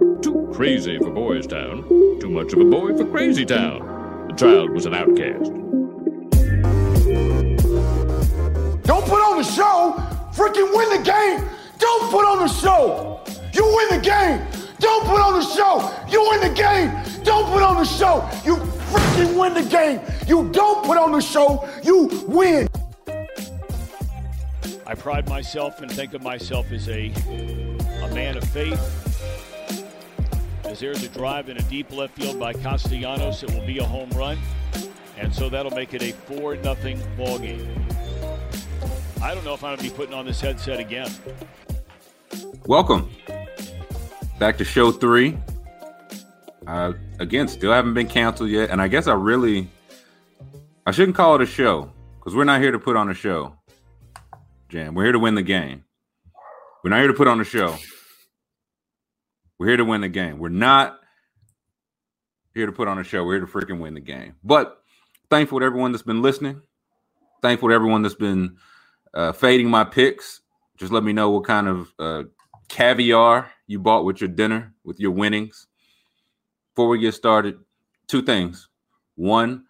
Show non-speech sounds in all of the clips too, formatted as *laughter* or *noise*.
Too crazy for Boys Town. Too much of a boy for Crazy Town. The child was an outcast. Don't put on the show. Freaking win the game. Don't put on the show. You win the game. Don't put on the show. You win the game. Don't put on the show. You freaking win the game. You don't put on the show. You win. I pride myself and think of myself as a, a man of faith. As there's a drive in a deep left field by Castellanos, it will be a home run. And so that'll make it a 4 0 ball game. I don't know if I'm going to be putting on this headset again. Welcome back to show three. Uh, again, still haven't been canceled yet, and I guess I really, I shouldn't call it a show because we're not here to put on a show. Jam, we're here to win the game. We're not here to put on a show. We're here to win the game. We're not here to put on a show. We're here to freaking win the game. But thankful to everyone that's been listening. Thankful to everyone that's been uh, fading my picks. Just let me know what kind of uh, caviar you bought with your dinner, with your winnings. Before we get started, two things. One,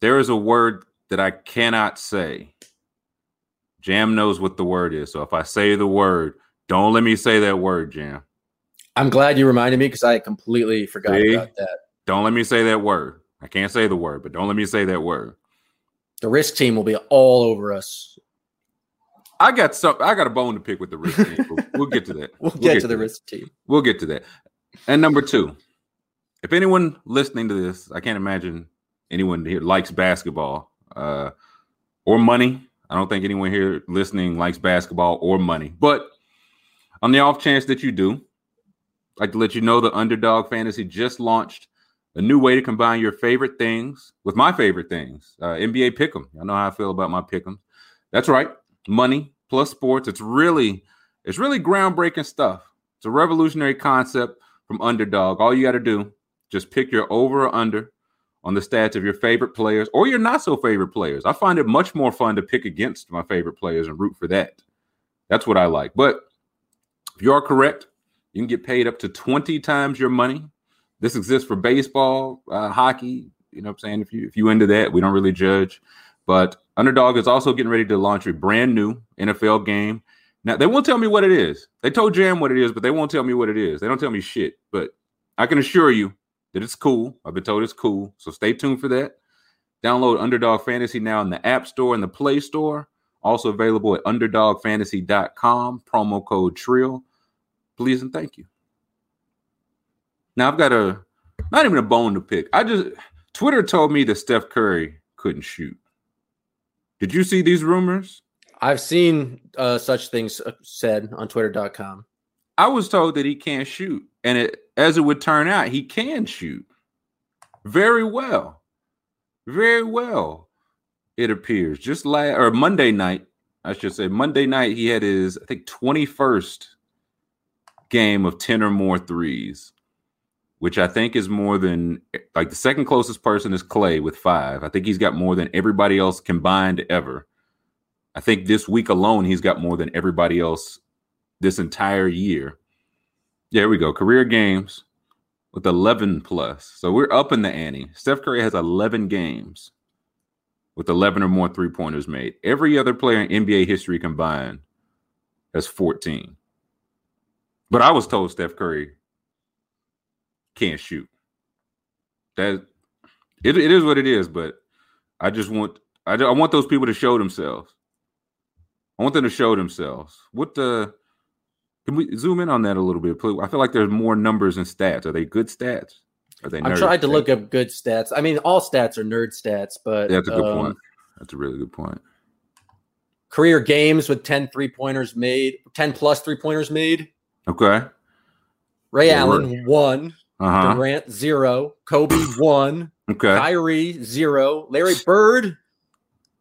there is a word that I cannot say. Jam knows what the word is. So if I say the word, don't let me say that word, Jam. I'm glad you reminded me because I completely forgot See? about that. Don't let me say that word. I can't say the word, but don't let me say that word. The risk team will be all over us. I got some. I got a bone to pick with the risk team. we'll get to that. *laughs* we'll, we'll get, get, to the risk team. We'll get to that. And number two, if anyone listening to this, I can't imagine anyone here likes basketball uh, or money. I don't think anyone here listening likes basketball or money. But on the off chance that you do, like to let you know the Underdog Fantasy just launched a new way to combine your favorite things with my favorite things. Uh, NBA Pick'em. I know how I feel about my Pick'em. That's right, money plus sports. It's really, it's really groundbreaking stuff. It's a revolutionary concept from Underdog. All you got to do, just pick your over or under on the stats of your favorite players or your not so favorite players. I find it much more fun to pick against my favorite players and root for that. That's what I like. But if you are correct, you can get paid up to 20 times your money this exists for baseball, uh, hockey. You know what I'm saying? If you if you into that, we don't really judge. But Underdog is also getting ready to launch a brand new NFL game. Now they won't tell me what it is. They told Jam what it is, but they won't tell me what it is. They don't tell me shit. But I can assure you that it's cool. I've been told it's cool. So stay tuned for that. Download Underdog Fantasy now in the App Store and the Play Store. Also available at underdogfantasy.com. Promo code TRILL. Please and thank you. Now I've got a not even a bone to pick. I just Twitter told me that Steph Curry couldn't shoot. Did you see these rumors? I've seen uh, such things uh, said on twitter.com. I was told that he can't shoot. And it, as it would turn out, he can shoot very well. Very well, it appears. Just last or Monday night, I should say, Monday night, he had his, I think, 21st game of 10 or more threes which I think is more than like the second closest person is Klay with five. I think he's got more than everybody else combined ever. I think this week alone, he's got more than everybody else this entire year. Yeah, here we go. Career games with 11 plus. So we're up in the ante. Steph Curry has 11 games with 11 or more three pointers made. Every other player in NBA history combined has 14. But I was told Steph Curry can't shoot. That it, it is what it is, but I just want I, I want those people to show themselves. I want them to show themselves. What the can we zoom in on that a little bit, please? I feel like there's more numbers and stats. Are they good stats? Are they? I tried to look up good stats. I mean, all stats are nerd stats, but that's a good um, point. That's a really good point. Career games with 10 three pointers made, 10 plus three pointers made. Okay. Ray yeah, Allen, one. Uh-huh. Durant zero, Kobe one, okay, Kyrie zero, Larry Bird,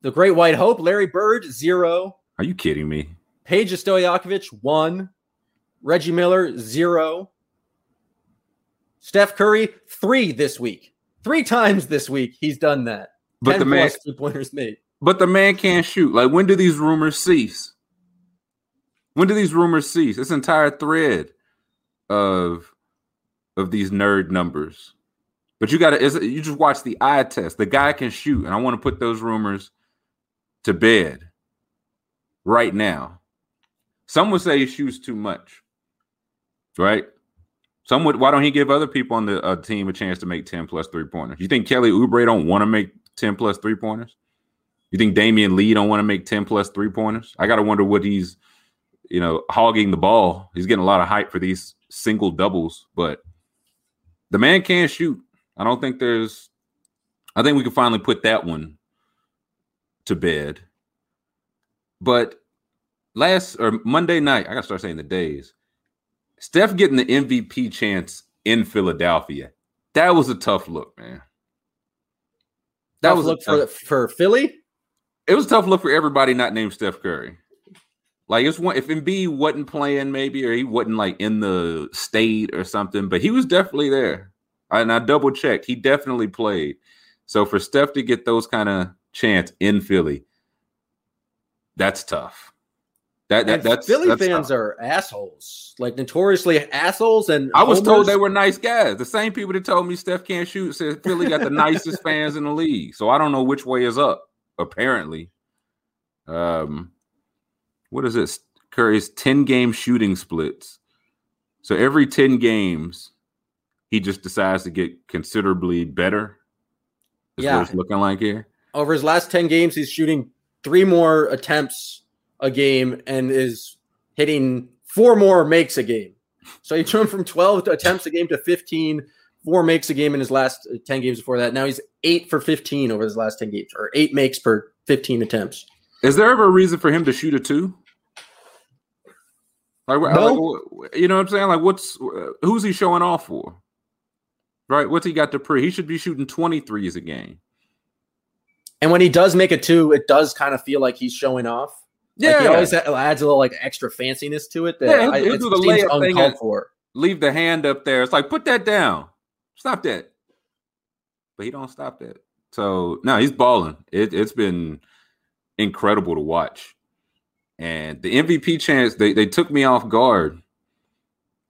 the Great White Hope, Larry Bird zero. Are you kidding me? Peja Stojakovic one, Reggie Miller zero, Steph Curry three this week, three times this week he's done that. But the man two pointers made. But the man can't shoot. Like when do these rumors cease? When do these rumors cease? This entire thread of of these nerd numbers. But you got to you just watch the eye test. The guy can shoot, and I want to put those rumors to bed right now. Some would say he shoots too much, right? Some would. Why don't he give other people on the uh, team a chance to make ten plus three pointers? You think Kelly Oubre don't want to make ten plus three pointers? You think Damion Lee don't want to make ten plus three pointers? I got to wonder what he's, you know, hogging the ball. He's getting a lot of hype for these single doubles, but the man can shoot. I don't think there's. I think we can finally put that one to bed. But last or Monday night, I gotta start saying the days. Steph getting the MVP chance in Philadelphia. That was a tough look, man. That tough was look tough, for for Philly. It was a tough look for everybody not named Steph Curry. Like it's one if Embiid wasn't playing, maybe, or he wasn't like in the state or something, but he was definitely there. And I double checked, he definitely played. So for Steph to get those kind of chance in Philly, that's tough. That, that that's Philly that's fans tough. are assholes, like notoriously assholes. And I was homers. told they were nice guys. The same people that told me Steph can't shoot said Philly got the nicest *laughs* fans in the league. So I don't know which way is up. Apparently, um, what is this? Curry's 10 game shooting splits. So every 10 games, he just decides to get considerably better. Yeah. it's looking like here. Over his last 10 games, he's shooting three more attempts a game and is hitting four more makes a game. So he turned from 12 attempts a game to 15, four makes a game in his last uh, 10 games before that. Now he's eight for 15 over his last 10 games, or eight makes per 15 attempts. Is there ever a reason for him to shoot a two? Like, no. like, you know what I'm saying? Like, what's uh, who's he showing off for? Right? What's he got to pre? He should be shooting 23s a game. And when he does make a two, it does kind of feel like he's showing off. Yeah, like he always adds a little like extra fanciness to it. That yeah, he'll, I, he'll do the layup thing. And leave the hand up there. It's like put that down. Stop that. But he don't stop that. So no, he's balling. It, it's been incredible to watch. And the MVP chance, they, they took me off guard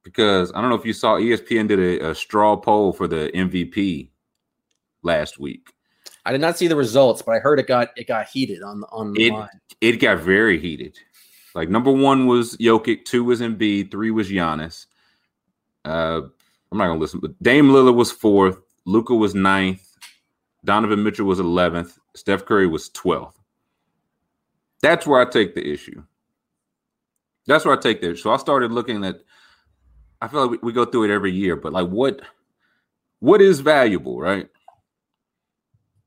because I don't know if you saw ESPN did a, a straw poll for the MVP last week. I did not see the results, but I heard it got it got heated on on the it, line. It got very heated. Like number one was Jokic, two was Embiid, three was Giannis. Uh, I'm not gonna listen, but Dame Lillard was fourth, Luka was ninth, Donovan Mitchell was eleventh, Steph Curry was twelfth. That's where I take the issue. That's where I take the issue. So I started looking at. I feel like we, we go through it every year, but like what, what is valuable, right?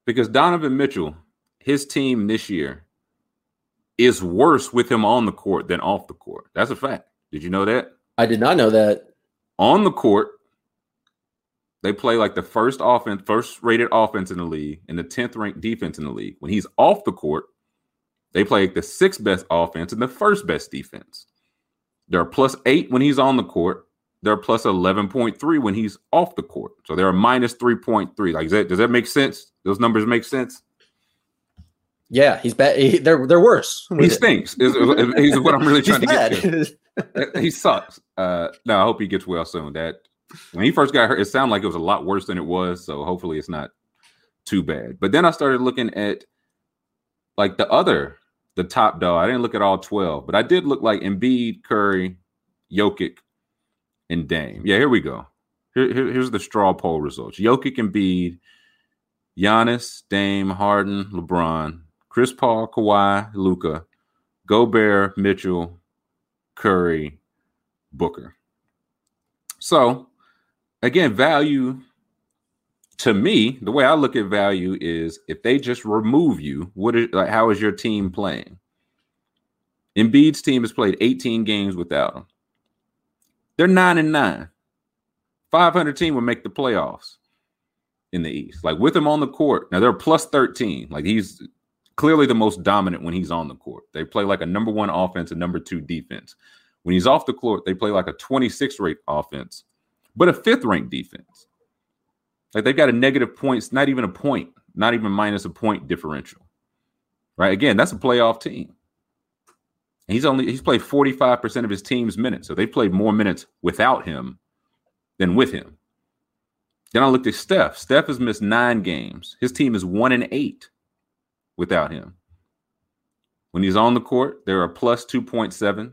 Because Donovan Mitchell, his team this year, is worse with him on the court than off the court. That's a fact. Did you know that? I did not know that. On the court, they play like the first offense, first rated offense in the league, and the 10th ranked defense in the league. When he's off the court, they play the sixth best offense and the first best defense. They're plus eight when he's on the court. They're plus 11.3 when he's off the court. So they're a minus 3.3. Like, that, does that make sense? Those numbers make sense? Yeah, he's bad. He, they're they're worse. He stinks. Is, is, what I'm really *laughs* trying to bad. get to. he sucks. Uh, no, I hope he gets well soon. That when he first got hurt, it sounded like it was a lot worse than it was. So hopefully, it's not too bad. But then I started looking at like the other the top dog. I didn't look at all 12, but I did look like Embiid, Curry, Jokic, and Dame. Yeah, here we go. Here, here, here's the straw poll results. Jokic, Embiid, Giannis, Dame, Harden, LeBron, Chris Paul, Kawhi, Luka, Gobert, Mitchell, Curry, Booker. So, again, value to me, the way I look at value is if they just remove you, what is like how is your team playing? Embiid's team has played 18 games without him. They're nine and nine. 500 team will make the playoffs in the East. Like with him on the court. Now they're plus 13. Like he's clearly the most dominant when he's on the court. They play like a number one offense and number two defense. When he's off the court, they play like a 26 rate offense, but a fifth ranked defense. Like they've got a negative points, not even a point, not even minus a point differential. Right? Again, that's a playoff team. He's only he's played 45% of his team's minutes. So they played more minutes without him than with him. Then I looked at Steph. Steph has missed nine games. His team is one and eight without him. When he's on the court, they're a plus 2.7.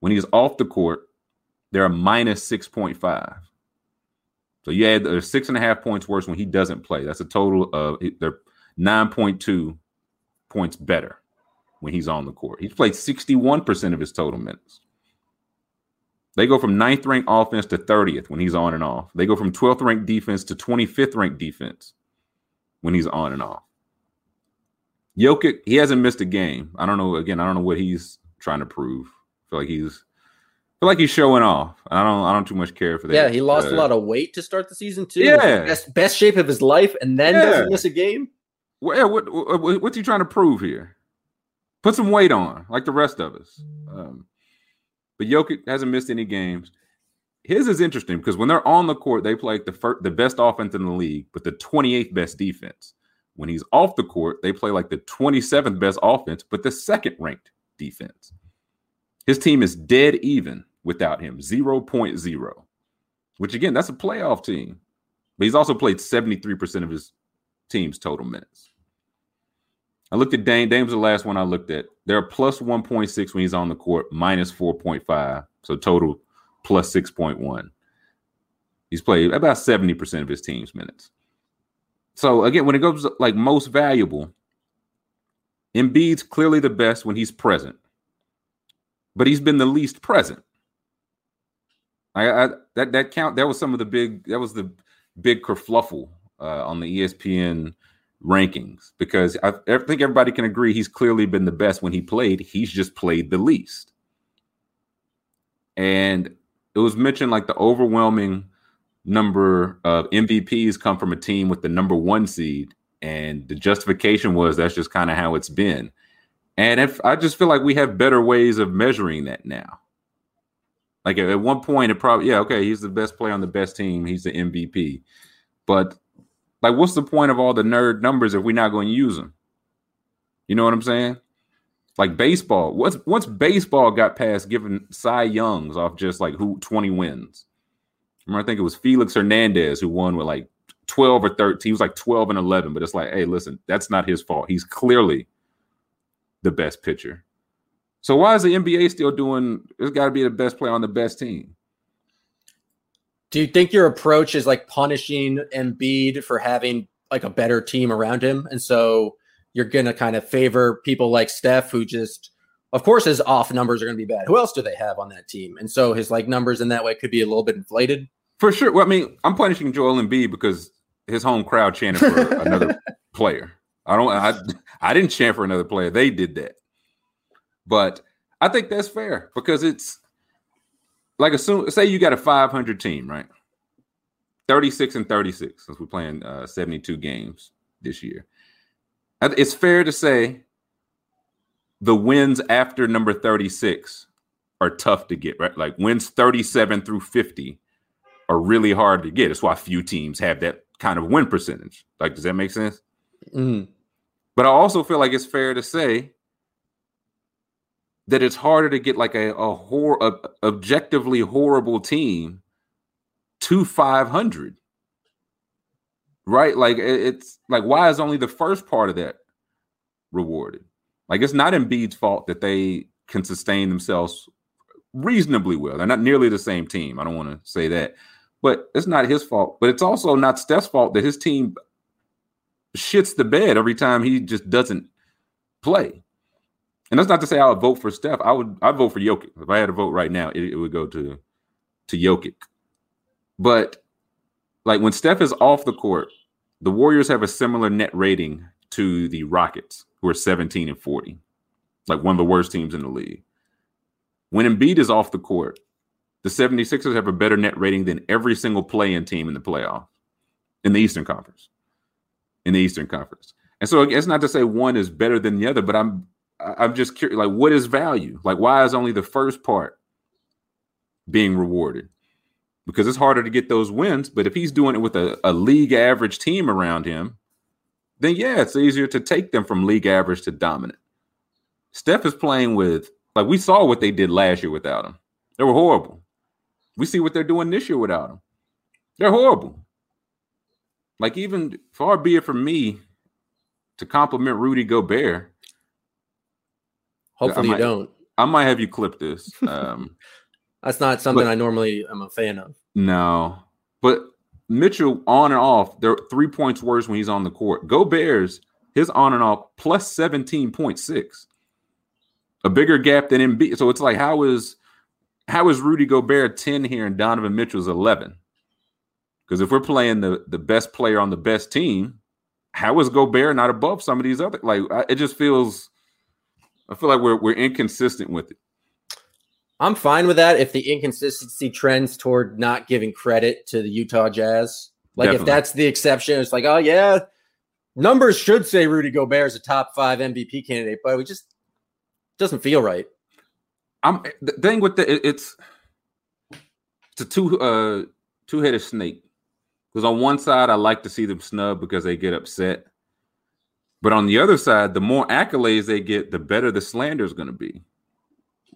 When he's off the court, they're a minus 6.5. So you add there's six and a half points worse when he doesn't play. That's a total of they're 9.2 points better when he's on the court. He's played 61% of his total minutes. They go from ninth ranked offense to 30th when he's on and off. They go from 12th ranked defense to 25th ranked defense when he's on and off. Jokic, he hasn't missed a game. I don't know. Again, I don't know what he's trying to prove. I feel like he's feel like he's showing off. I don't I don't too much care for that. Yeah, he lost uh, a lot of weight to start the season too. Yeah, best, best shape of his life, and then yeah. doesn't miss a game. Well, what, what, what's he trying to prove here? Put some weight on, like the rest of us. Um, but Jokic hasn't missed any games. His is interesting because when they're on the court, they play like the first, the best offense in the league, but the 28th best defense. When he's off the court, they play like the 27th best offense, but the second ranked defense. His team is dead even without him, 0.0, which again, that's a playoff team. But he's also played 73% of his team's total minutes. I looked at Dame. Dame's the last one I looked at. They're plus 1.6 when he's on the court, minus 4.5. So total plus 6.1. He's played about 70% of his team's minutes. So again, when it goes like most valuable, Embiid's clearly the best when he's present, but he's been the least present. I, I that that count that was some of the big that was the big kerfluffle uh, on the ESPN rankings because I, I think everybody can agree he's clearly been the best when he played. He's just played the least, and it was mentioned like the overwhelming number of MVPs come from a team with the number one seed. And the justification was that's just kind of how it's been. And if I just feel like we have better ways of measuring that now. Like at one point, it probably, yeah, okay, he's the best player on the best team. He's the MVP. But like, what's the point of all the nerd numbers if we're not going to use them? You know what I'm saying? Like baseball. Once once baseball got past giving Cy Youngs off just like who 20 wins. Remember, I think it was Felix Hernandez who won with like 12 or 13. He was like 12 and 11, but it's like, hey, listen, that's not his fault. He's clearly the best pitcher. So why is the NBA still doing? It's got to be the best player on the best team. Do you think your approach is like punishing Embiid for having like a better team around him, and so you're gonna kind of favor people like Steph, who just of course, his off numbers are going to be bad. Who else do they have on that team? And so his like numbers in that way could be a little bit inflated. For sure. Well, I mean, I'm punishing Joel Embiid because his home crowd chanted for *laughs* another player. I don't. I I didn't chant for another player. They did that. But I think that's fair because it's like assume say you got a 500 team, right? 36 and 36 since we're playing uh, 72 games this year. It's fair to say the wins after number 36 are tough to get, right? Like wins 37 through 50 are really hard to get. It's why few teams have that kind of win percentage. Like, does that make sense? Mm. But I also feel like it's fair to say that it's harder to get like a, a, hor- a objectively horrible team to 500 right like it's like why is only the first part of that rewarded like it's not Embiid's fault that they can sustain themselves reasonably well. They're not nearly the same team. I don't want to say that, but it's not his fault. But it's also not Steph's fault that his team shits the bed every time he just doesn't play. And that's not to say I would vote for Steph. I would I vote for Jokic. If I had to vote right now, it, it would go to to Jokic. But like when Steph is off the court, the Warriors have a similar net rating to the Rockets who are 17 and 40, like one of the worst teams in the league. When Embiid is off the court, the 76ers have a better net rating than every single play-in team in the playoff in the Eastern Conference. In the Eastern Conference. And so it's not to say one is better than the other, but I'm I'm just curious, like, what is value? Like, why is only the first part being rewarded? Because it's harder to get those wins. But if he's doing it with a, a league average team around him, then yeah, it's easier to take them from league average to dominant. Steph is playing with like we saw what they did last year without him. They were horrible. we see what they're doing this year without him. They're horrible. Like even far be it from me to compliment Rudy Gobert. Hopefully might- you don't. I might have you clip this. *laughs* Um, That's not something But- I normally am a fan of. no, but Mitchell on and off, they're three points worse when he's on the court. Gobert's his on and off plus seventeen point six, a bigger gap than Embiid. So it's like how is how is Rudy Gobert ten here and Donovan Mitchell's eleven? Because if we're playing the the best player on the best team, how is Gobert not above some of these other? Like I, it just feels, I feel like we're we're inconsistent with it. I'm fine with that if the inconsistency trends toward not giving credit to the Utah Jazz. Like Definitely. if that's the exception, it's like, oh yeah, numbers should say Rudy Gobert is a top five MVP candidate, but it just doesn't feel right. I'm the thing with the it- it's it's a two uh two headed snake. Because on one side I like to see them snub because they get upset, but on the other side, the more accolades they get, the better the slander is going to be.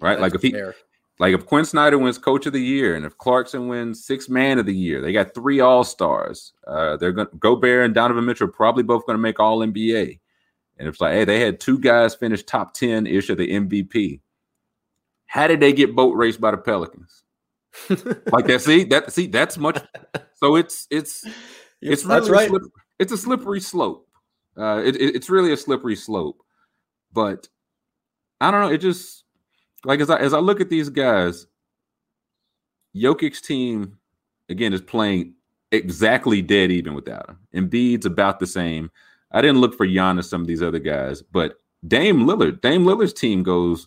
Right? like if he fair. like if Quin Snyder wins Coach of the Year and if Clarkson wins Six Man of the Year, they got three All Stars. Uh, they're going to Gobert and Donovan Mitchell are probably both going to make All NBA. And it's like, hey, they had two guys finish top ten ish of the MVP. How did they get boat raced by the Pelicans? *laughs* like that? See that? See that's much. So it's it's it's That's really right. slip- it's a slippery slope. Uh, it, it- it's really a slippery slope. But I don't know. It just like as I as I look at these guys, Jokic's team again is playing exactly dead even without him. Embiid's about the same. I didn't look for Giannis, some of these other guys, but Dame Lillard, Dame Lillard's team goes.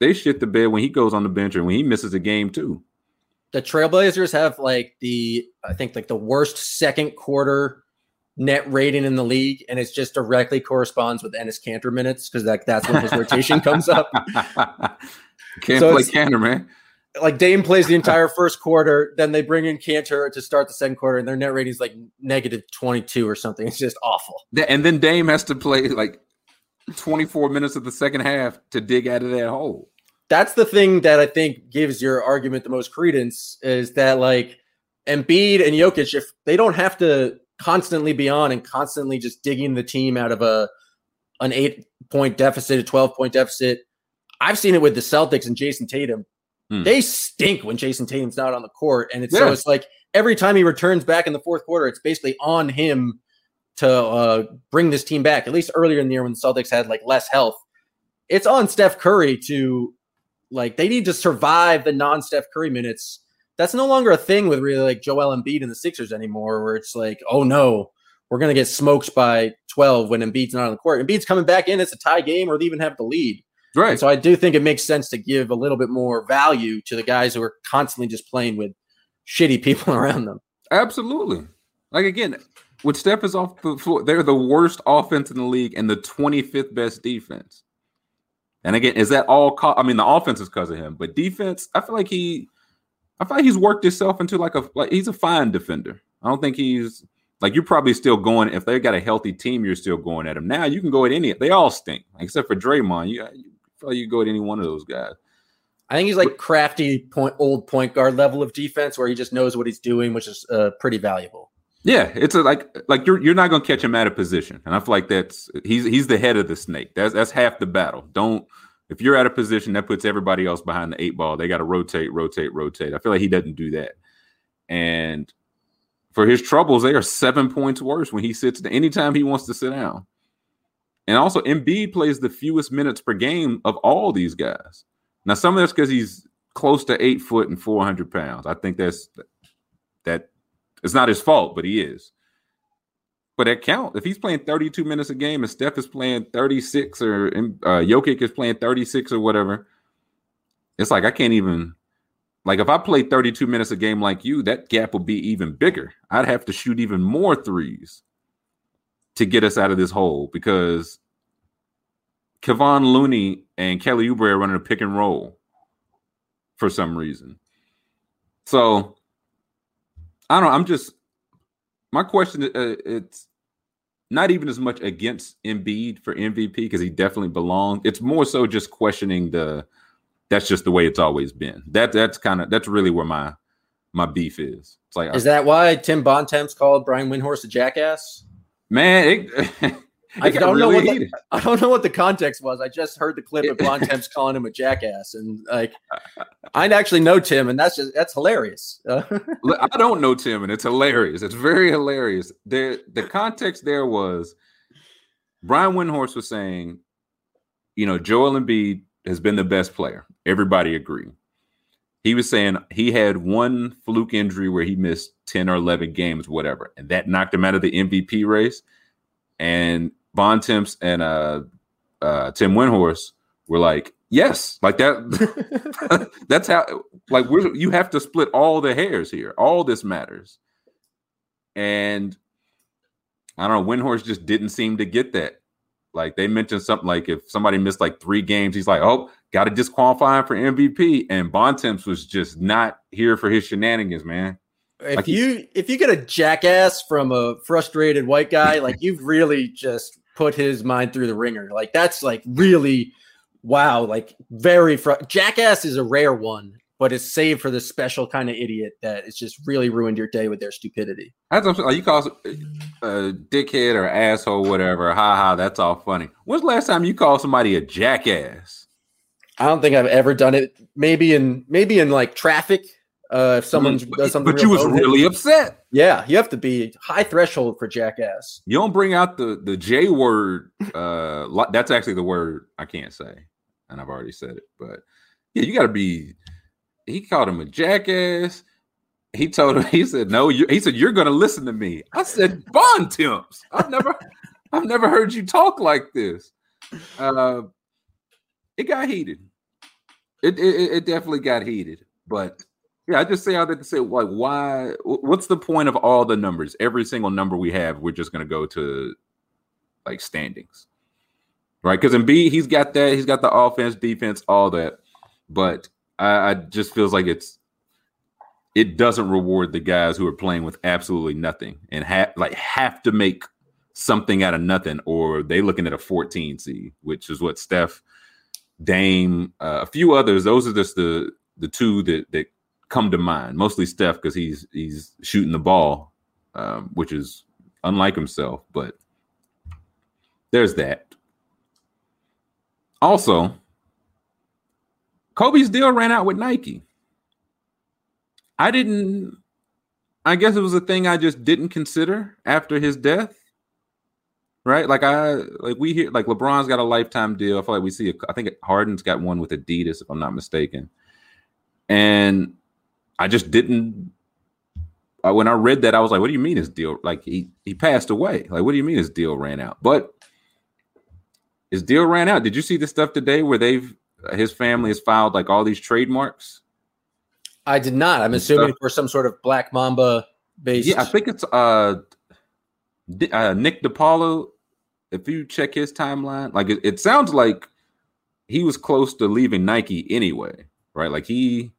They shit the bed when he goes on the bench or when he misses a game too. the Trailblazers have like the I think like the worst second quarter net rating in the league, and it's just directly corresponds with Enes Kanter minutes because like that's when his rotation comes up. *laughs* Can't So play Kanter, man. Like Dame plays the entire first quarter, then they bring in Kanter to start the second quarter, and their net rating is like negative twenty two or something. It's just awful. And then Dame has to play like 24 minutes of the second half to dig out of that hole. that's the thing that I think gives your argument the most credence is that like Embiid and Jokic, if they don't have to constantly be on and constantly just digging the team out of a an eight point deficit, a 12 point deficit. I've seen it with the Celtics and Jayson Tatum. Hmm. They stink when Jayson Tatum's not on the court. And it's so it's like every time he returns back in the fourth quarter, it's basically on him to uh, bring this team back. At least earlier in the year when the Celtics had like less health, it's on Steph Curry to like they need to survive the non Steph Curry minutes. That's no longer a thing with really like Joel Embiid and the Sixers anymore, where it's like, oh no, we're gonna get smoked by 12 when Embiid's not on the court. Embiid's coming back in, it's a tie game, or they even have the lead. Right. And so I do think it makes sense to give a little bit more value to the guys who are constantly just playing with shitty people *laughs* around them. Absolutely. Like again, when Steph is off the floor, they're the worst offense in the league and the 25th best defense. And again, is that all? Co- I mean, the offense is because of him, but defense, I feel like he, I feel like he's worked himself into like a like he's a fine defender. I don't think he's like you're probably still going if they got a healthy team, you're still going at him. Now you can go at any. They all stink except for Draymond. You, you feel like you go at any one of those guys. I think he's like crafty point old point guard level of defense where he just knows what he's doing, which is uh, pretty valuable. Yeah, it's a, like like you're you're not gonna catch him out of position, and I feel like that's he's he's the head of the snake. That's that's half the battle. Don't if you're out of position, that puts everybody else behind the eight ball. They got to rotate, rotate, rotate. I feel like he doesn't do that, and for his troubles, they are seven points worse when he sits. Anytime he wants to sit down, and also Embiid plays the fewest minutes per game of all these guys. Now, some of that's because he's close to eight foot and four hundred pounds. I think that's that it's not his fault, but he is. But that count. If he's playing 32 minutes a game and Steph is playing 36 or uh, Jokic is playing 36 or whatever, it's like I can't even. Like if I played 32 minutes a game like you, that gap would be even bigger. I'd have to shoot even more threes to get us out of this hole because Kevon Looney and Kelly Oubre are running a pick and roll for some reason. So I don't know. I'm just my question. Uh, it's not even as much against Embiid for MVP because he definitely belonged. It's more so just questioning the that's just the way it's always been. That that's kind of that's really where my my beef is. It's like Is that why Tim Bontemps called Brian Windhorst a jackass? man, it, *laughs* I don't know what the. I don't know what the context was. I just heard the clip of Bontemps *laughs* calling him a jackass, and like I actually know Tim, and that's just that's hilarious. *laughs* I don't know Tim, and it's hilarious. It's very hilarious. There, the context there was Brian Windhorst was saying, you know, Joel Embiid has been the best player. Everybody agreed. He was saying he had one fluke injury where he missed 10 or 11 games, whatever, and that knocked him out of the MVP race. And Bontemps and uh, uh, Tim Windhorst were like, yes, like that. *laughs* *laughs* that's how, like, we're, you have to split all the hairs here. All this matters. And I don't know, Windhorst just didn't seem to get that. Like they mentioned something like if somebody missed like three games, he's like, oh, got to disqualify him for MVP. And Bontemps was just not here for his shenanigans, man. If Like- you if you get a jackass from a frustrated white guy, like *laughs* you've really just put his mind through the ringer. Like that's like really wow, like very fr- jackass is a rare one, but it's saved for the special kind of idiot that it's just really ruined your day with their stupidity. That's what I'm saying. Like oh, you call uh, a dickhead or asshole, whatever. Ha ha. That's all funny. When's the last time you called somebody a jackass? I don't think I've ever done it. Maybe in maybe in like traffic. Uh, if someone does something, but you was really upset. yeah. You have to be high threshold for jackass. You don't bring out the the J word. Uh, that's actually the word I can't say, and I've already said it. But yeah, you got to be. He called him a jackass. He told him. *laughs* He said, "No." You, he said, "You're going to listen to me." I said, "Bontemps. I've never, *laughs* I've never heard you talk like this." Uh, it got heated. It, it it definitely got heated, but yeah, I just say all that to say, like, why? What's the point of all the numbers? Every single number we have, we're just going to go to like standings, right? Because Embiid, he's got that. He's got the offense, defense, all that. But I, I just feels like it's it doesn't reward the guys who are playing with absolutely nothing and have like have to make something out of nothing, or they looking at a 14 seed, which is what Steph, Dame, uh, a few others. Those are just the the two that that come to mind. Mostly Steph because he's he's shooting the ball, um, which is unlike himself. But there's that. Also, Kobe's deal ran out with Nike. I didn't. I guess it was a thing I just didn't consider after his death. Right, like I like we hear like LeBron's got a lifetime deal. I feel like we see. A, I think Harden's got one with Adidas, if I'm not mistaken. And I just didn't. uh, When I read that, I was like, "What do you mean his deal? Like he he passed away? Like what do you mean his deal ran out?" But his deal ran out. Did you see the stuff today where they've his family has filed like all these trademarks? I did not. I'm assuming stuff. for some sort of Black Mamba based. Yeah, I think it's uh, uh Nick DePaula. If you check his timeline, like it, it sounds like he was close to leaving Nike anyway, right? Like he,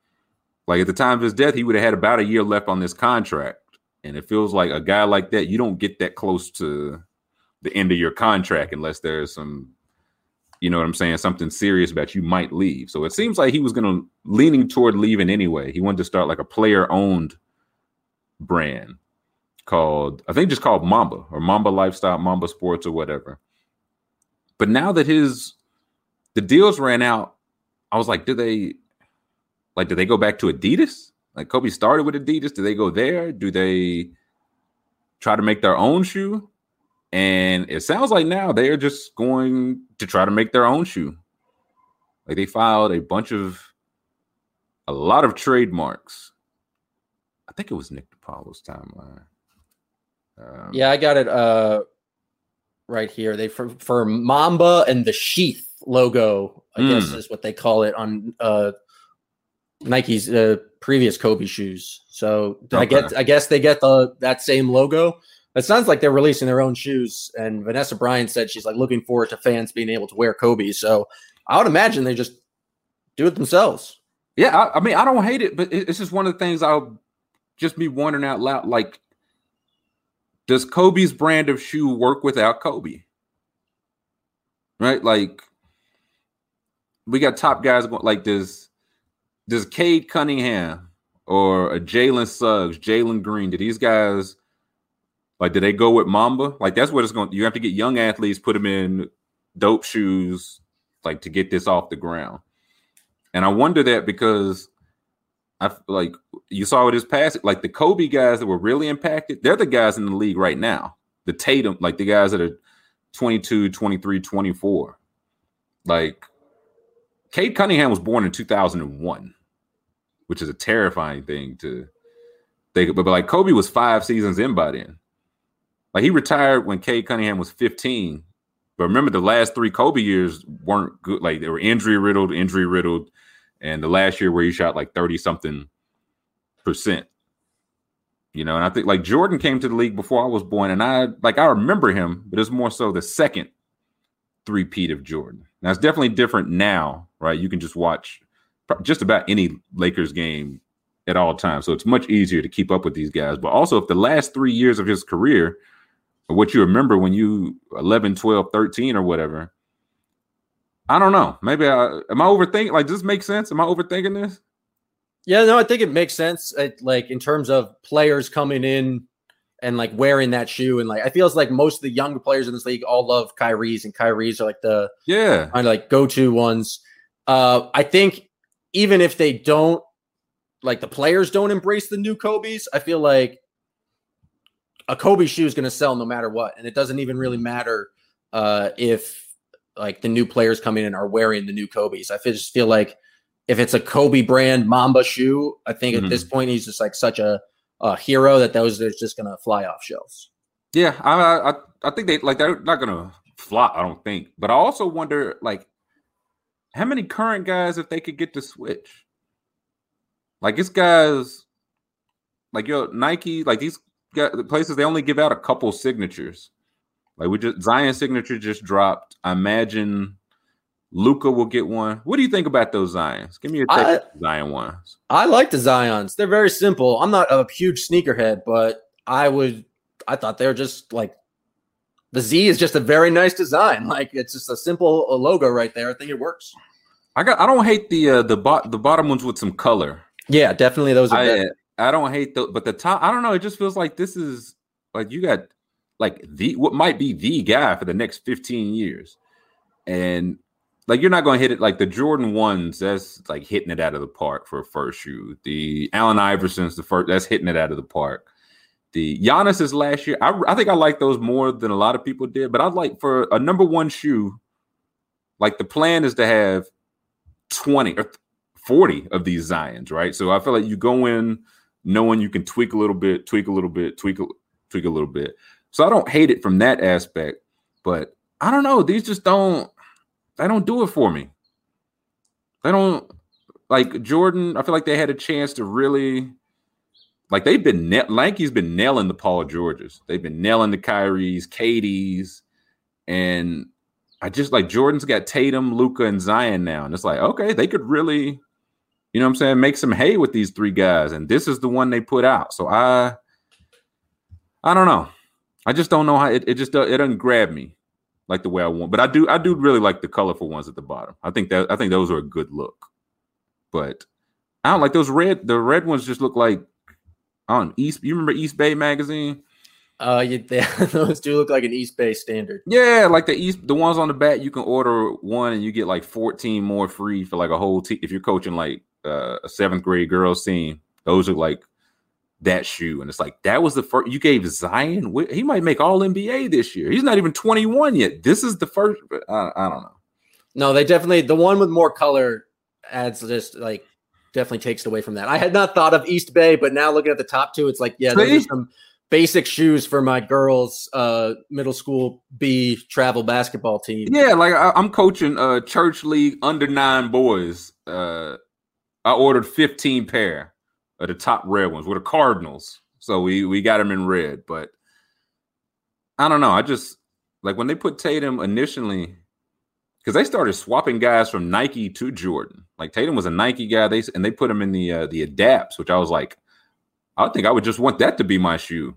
like at the time of his death, he would have had about a year left on this contract, and it feels like a guy like that, you don't get that close to the end of your contract unless there's some, you know what I'm saying, something serious about you might leave. So it seems like he was gonna leaning toward leaving anyway. He wanted to start like a player owned brand called I think just called Mamba or Mamba Lifestyle, Mamba Sports or whatever. But now that his the deals ran out, I was like, did they like do they go back to Adidas? Like Kobe started with Adidas. Do they go there? Do they try to make their own shoe? And it sounds like now they're just going to try to make their own shoe. Like they filed a bunch of a lot of trademarks. I think it was Nick DePaula's timeline. Um, Yeah, I got it uh right here. They for, for Mamba and the Sheath logo, I guess Mm. is what they call it on uh Nike's uh, previous Kobe shoes. So I get I guess they get the that same logo. It sounds like they're releasing their own shoes and Vanessa Bryant said she's like looking forward to fans being able to wear Kobe. So I would imagine they just do it themselves. Yeah, I, I mean, I don't hate it, but it- it's just one of the things I'll just be wondering out loud. Like, does Kobe's brand of shoe work without Kobe? Right? Like, we got top guys going like this. Does Cade Cunningham or a Jalen Suggs, Jalen Green? Do these guys like? Do they go with Mamba? Like that's what it's going. You have to get young athletes, put them in dope shoes, like to get this off the ground. And I wonder that because I like you saw with his pass, like the Kobe guys that were really impacted, they're the guys in the league right now. The Tatum, like the guys that are 22, 23, 24. Like Cade Cunningham was born in 2001, which is a terrifying thing to think. But, but like Kobe was five seasons in by then. Like he retired when Cade Cunningham was 15. But remember, the last three Kobe years weren't good. Like they were injury riddled, injury riddled and the last year where he shot like 30 something percent. You know, and I think like Jordan came to the league before I was born, and I like I remember him, but it's more so the second three-peat of Jordan. Now it's definitely different now, right? You can just watch just about any Lakers game at all times. So it's much easier to keep up with these guys. But also if the last three years of his career, what you remember when you 11, 12, 13 or whatever, I don't know. Maybe I am I overthinking. Like, does this make sense? Am I overthinking this? Yeah, no, I think it makes sense. It, like in terms of players coming in and like wearing that shoe, and like I feels like most of the younger players in this league all love Kyrie's, and Kyrie's are like the yeah kind of like go to ones. Uh, I think even if they don't like the players don't embrace the new Kobe's, I feel like a Kobe shoe is going to sell no matter what, and it doesn't even really matter uh, if like the new players coming in are wearing the new Kobe's. I just feel like if it's a Kobe brand Mamba shoe, I think mm-hmm. at this mm-hmm. point he's just like such a, a hero that those are just gonna fly off shelves. Yeah, I, I I think they like they're not gonna flop. I don't think, but I also wonder like how many current guys if they could get to switch. Like it's guys like yo Nike, like these guys, the places they only give out a couple signatures. Like we just Zion signature just dropped. I imagine Luka will get one. What do you think about those Zions? Give me a take Zion ones. I like the Zions. They're very simple. I'm not a huge sneakerhead, but I would I thought they were just like the Z is just a very nice design. Like it's just a simple logo right there. I think it works. I got I don't hate the uh the bot the bottom ones with some color. Yeah, definitely those are I, I don't hate the but the top I don't know, it just feels like this is like you got like the what might be the guy for the next 15 years. And like you're not going to hit it like the Jordan ones. That's like hitting it out of the park for a first shoe. The Allen Iversons, the first that's hitting it out of the park. The Giannis's last year, I, I think I like those more than a lot of people did. But I'd like for a number one shoe, like the plan is to have 20 or 40 of these Zions, right? So I feel like you go in knowing you can tweak a little bit, tweak a little bit, tweak a, tweak a little bit. So I don't hate it from that aspect, but I don't know. These just don't they don't do it for me. They don't like Jordan. I feel like they had a chance to really like they've been na- Lanky's been nailing the Paul Georges. They've been nailing the Kyries, KD's, and I just like Jordan's got Tatum, Luka, and Zion now, and it's like okay, they could really, you know, what I'm saying, make some hay with these three guys, and this is the one they put out. So I, I don't know. I just don't know how it, it just it doesn't grab me like the way I want. But I do I do really like the colorful ones at the bottom. I think that I think those are a good look. But I don't like those red. The red ones just look like on East. You remember East Bay magazine? Uh, yeah, *laughs* those do look like an East Bay standard. Yeah, like the East, the ones on the back, you can order one and you get like fourteen more free for like a whole team. If you're coaching like uh, a seventh grade girls team, those are like that shoe. And it's like, that was the first you gave Zion. He might make all NBA this year. He's not even 21 yet. This is the first. I, I don't know. No, they definitely, the one with more color adds just like, definitely takes it away from that. I had not thought of East Bay, but now looking at the top two, it's like, yeah, there's some basic shoes for my girls' uh, middle school B travel basketball team. Yeah, like I, am coaching uh church league under nine boys. Uh, I ordered 15 pair of the top red ones were the Cardinals. So we we got them in red, but I don't know. I just like when they put Tatum initially because they started swapping guys from Nike to Jordan. Like Tatum was a Nike guy, they and they put him in the uh, the adapts, which I was like, I think I would just want that to be my shoe.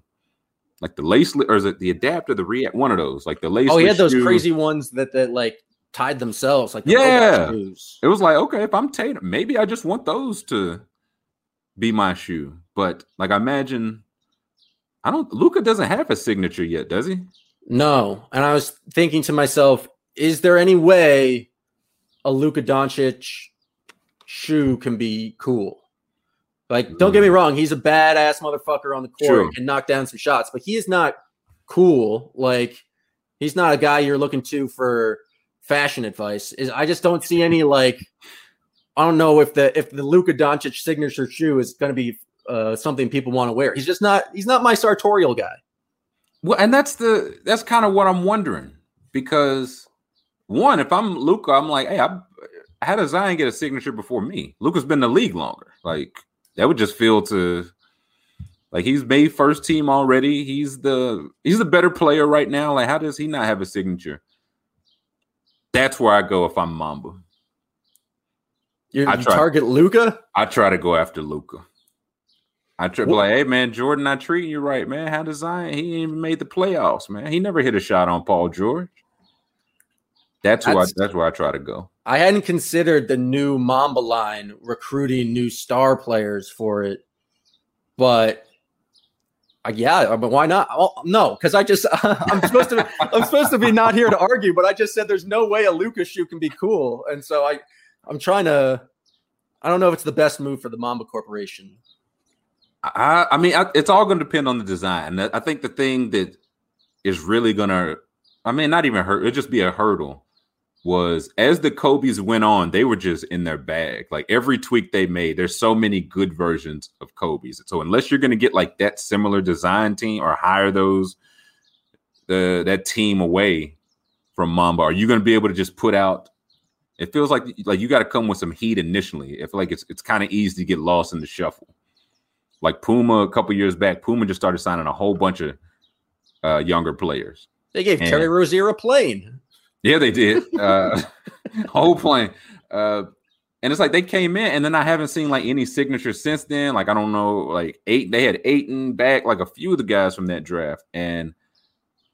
Like the lace or is it the adapt or the react? One of those, like the lace. Oh, he had those shoe. crazy ones that that like tied themselves. Like the Yeah. shoes. It was like, okay, if I'm Tatum, maybe I just want those to be my shoe. But like, I imagine, I don't. Luka doesn't have a signature yet, does he? No, and I was thinking to myself, is there any way a Luka Doncic shoe can be cool? Like, don't get me wrong, he's a badass motherfucker on the court True. and knock down some shots, but he is not cool. Like, he's not a guy you're looking to for fashion advice. Is I just don't see any like. I don't know if the if the Luka Doncic signature shoe is going to be uh, something people want to wear. He's just not. He's not my sartorial guy. Well, and that's the that's kind of what I'm wondering because one, if I'm Luka, I'm like, hey, I, how does Zion get a signature before me? Luka's been in the league longer. Like that would just feel to like he's made first team already. He's the he's the better player right now. Like, how does he not have a signature? That's where I go if I'm Mamba. You, I you target Luka. I try to go after Luca. I try to like, hey man, Jordan I treat you right, man. How does Zion? He ain't even made the playoffs, man. He never hit a shot on Paul George. That's That's- I that's where I try to go. I hadn't considered the new Mamba line recruiting new star players for it, but uh, yeah, but why not? Well, no, because I just *laughs* I'm supposed to I'm supposed to be not here to argue, but I just said there's no way a Luka's shoe can be cool, and so I I'm trying to. I don't know if it's the best move for the Mamba Corporation. I I mean, I, it's all going to depend on the design. I think the thing that is really going to, I mean, not even hurt. It'll just be a hurdle. Was as the Kobe's went on, they were just in their bag. Like every tweak they made, there's so many good versions of Kobe's. So unless you're going to get like that similar design team or hire those the that team away from Mamba, are you going to be able to just put out? It feels like like you got to come with some heat initially. I feel like it's it's kind of easy to get lost in the shuffle like Puma a couple years back, Puma just started signing a whole bunch of uh, younger players. They gave And- Terry Rozier a plane. Yeah, they did. Uh, *laughs* whole plane. Uh, and it's like they came in, and then I haven't seen like any signatures since then. Like I don't know, like eight. They had Ayton back, like a few of the guys from that draft, and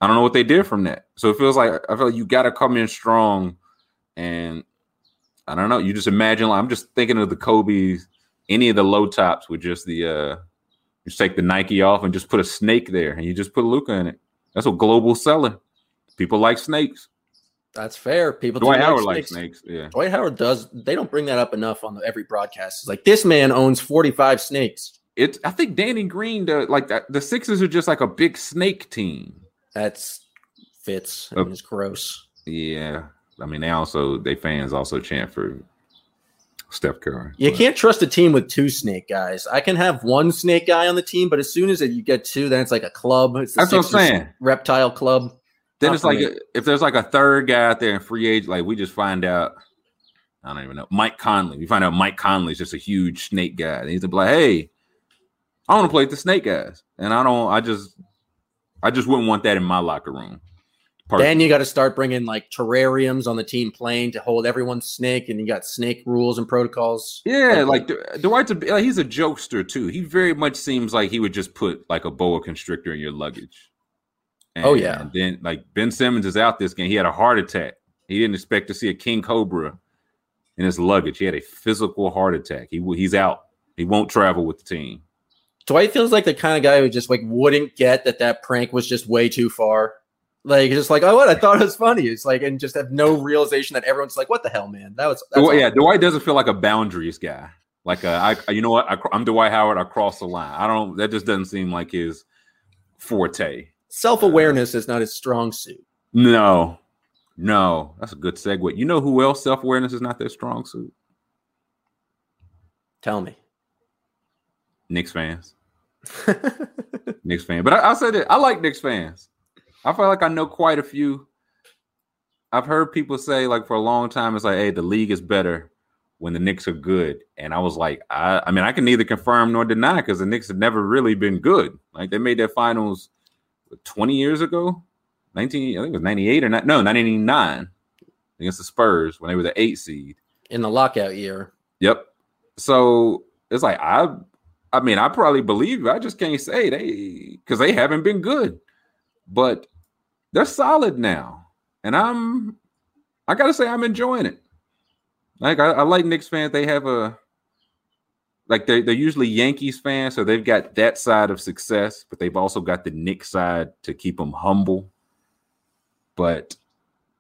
I don't know what they did from that. So it feels like I feel like you got to come in strong, and I don't know. You just imagine. Like, I'm just thinking of the Kobe's, any of the low tops with just the uh, just take the Nike off and just put a snake there, and you just put Luka in it. That's a global seller. People like snakes. That's fair. People Dwight like Howard likes snakes. snakes. Yeah. Dwight Howard does. They don't bring that up enough on the, every broadcast. It's like this man owns 45 snakes. It's I think Danny Green the like that the Sixers are just like a big snake team. That's fits. I mean, it's gross. Yeah. I mean they also they fans also chant for Steph Curry. You But- can't trust a team with two snake guys. I can have one snake guy on the team, but as soon as you get two, then it's like a club. It's That's what I'm saying. Reptile club. Then not it's like me. if there's like a third guy out there in free agent, like we just find out I don't even know. Mike Conley. We find out Mike Conley's just a huge snake guy. And he's like, hey, I want to play with the snake guys. And I don't I just I just wouldn't want that in my locker room. Then you got to start bringing like terrariums on the team plane to hold everyone's snake, and you got snake rules and protocols. Yeah, like Du- Dwight's a like, he's a jokester too. He very much seems like he would just put like a boa constrictor in your luggage. Oh, yeah. And then like Ben Simmons is out this game. He had a heart attack. He didn't expect to see a king cobra in his luggage. He had a physical heart attack. He he's out. He won't travel with the team. Dwight feels like the kind of guy who just like wouldn't get that that prank was just way too far. Like just like oh what I thought it was funny. It's like and just have no realization that everyone's like what the hell man that was that's Well, yeah. Dwight doesn't feel like a boundaries guy. Like uh, I, you know what? I, I'm Dwight Howard. I cross the line. I don't. That just doesn't seem like his forte. Self awareness is not his strong suit. No, no, that's a good segue. You know who else self awareness is not their strong suit? Tell me. Knicks fans. Knicks fan. But I, I said it. I like Knicks fans. I feel like I know quite a few. I've heard people say like for a long time, it's like, hey, the league is better when the Knicks are good. And I was like, I, I mean, I can neither confirm nor deny because the Knicks have never really been good. Like they made their finals 20 years ago, 19, I think it was 98 or not, no, 99 against the Spurs when they were the eight seed. in the lockout year. Yep. So it's like I I mean, I probably believe you. I just can't say they because they haven't been good. But they're solid now. And I'm I gotta say I'm enjoying it. Like I, I like Knicks fans. They have a like they're they're usually Yankees fans, so they've got that side of success, but they've also got the Knicks side to keep them humble. But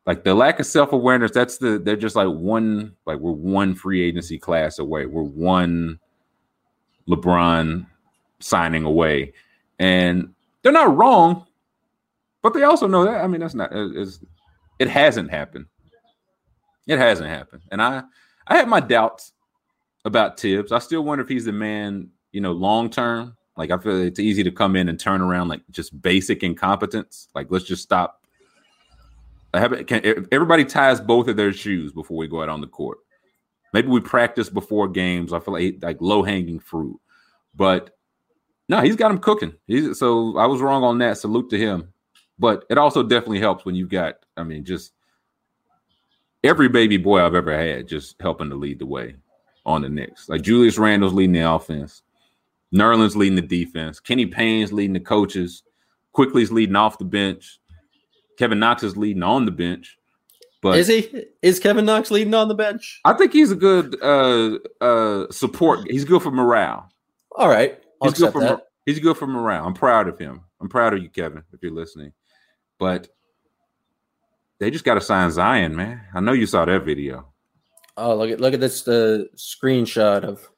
like the lack of self awareness, that's the they're just like one like we're one free agency class away. We're one LeBron signing away, and they're not wrong, but they also know that. I mean, that's not it's, it hasn't happened. It hasn't happened, and I I have my doubts about Thibs. I still wonder if he's the man, you know, long term. Like I feel it's easy to come in and turn around like just basic incompetence. Like let's just stop. Have can, everybody ties both of their shoes before we go out on the court. Maybe we practice before games. I feel like like low hanging fruit, but no, he's got him cooking. He's so I was wrong on that. Salute to him. But it also definitely helps when you've got, I mean, just every baby boy I've ever had just helping to lead the way on the Knicks. Like Julius Randle's leading the offense, Nerlens leading the defense, Kenny Payne's leading the coaches, Quickley's leading off the bench, Kevin Knox is leading on the bench. But is he? Is Kevin Knox leading on the bench? I think he's a good uh uh support. He's good for morale. All right. I'll he's good for that. he's good for morale. I'm proud of him. I'm proud of you, Kevin, if you're listening. But they just got to sign Zion, man. I know you saw that video. Oh, look at look at this the screenshot of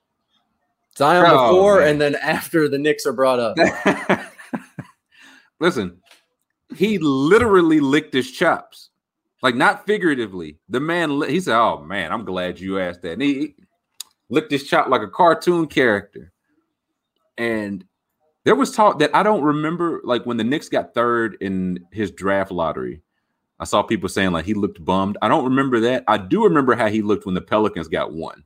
Zion oh, before man. and then after the Knicks are brought up. *laughs* Listen, he literally licked his chops, like not figuratively. The man, he said, "Oh man, I'm glad you asked that." And he, he licked his chop like a cartoon character. And there was talk that I don't remember, like when the Knicks got third in his draft lottery. I saw people saying like he looked bummed. I don't remember that. I do remember how he looked when the Pelicans got one.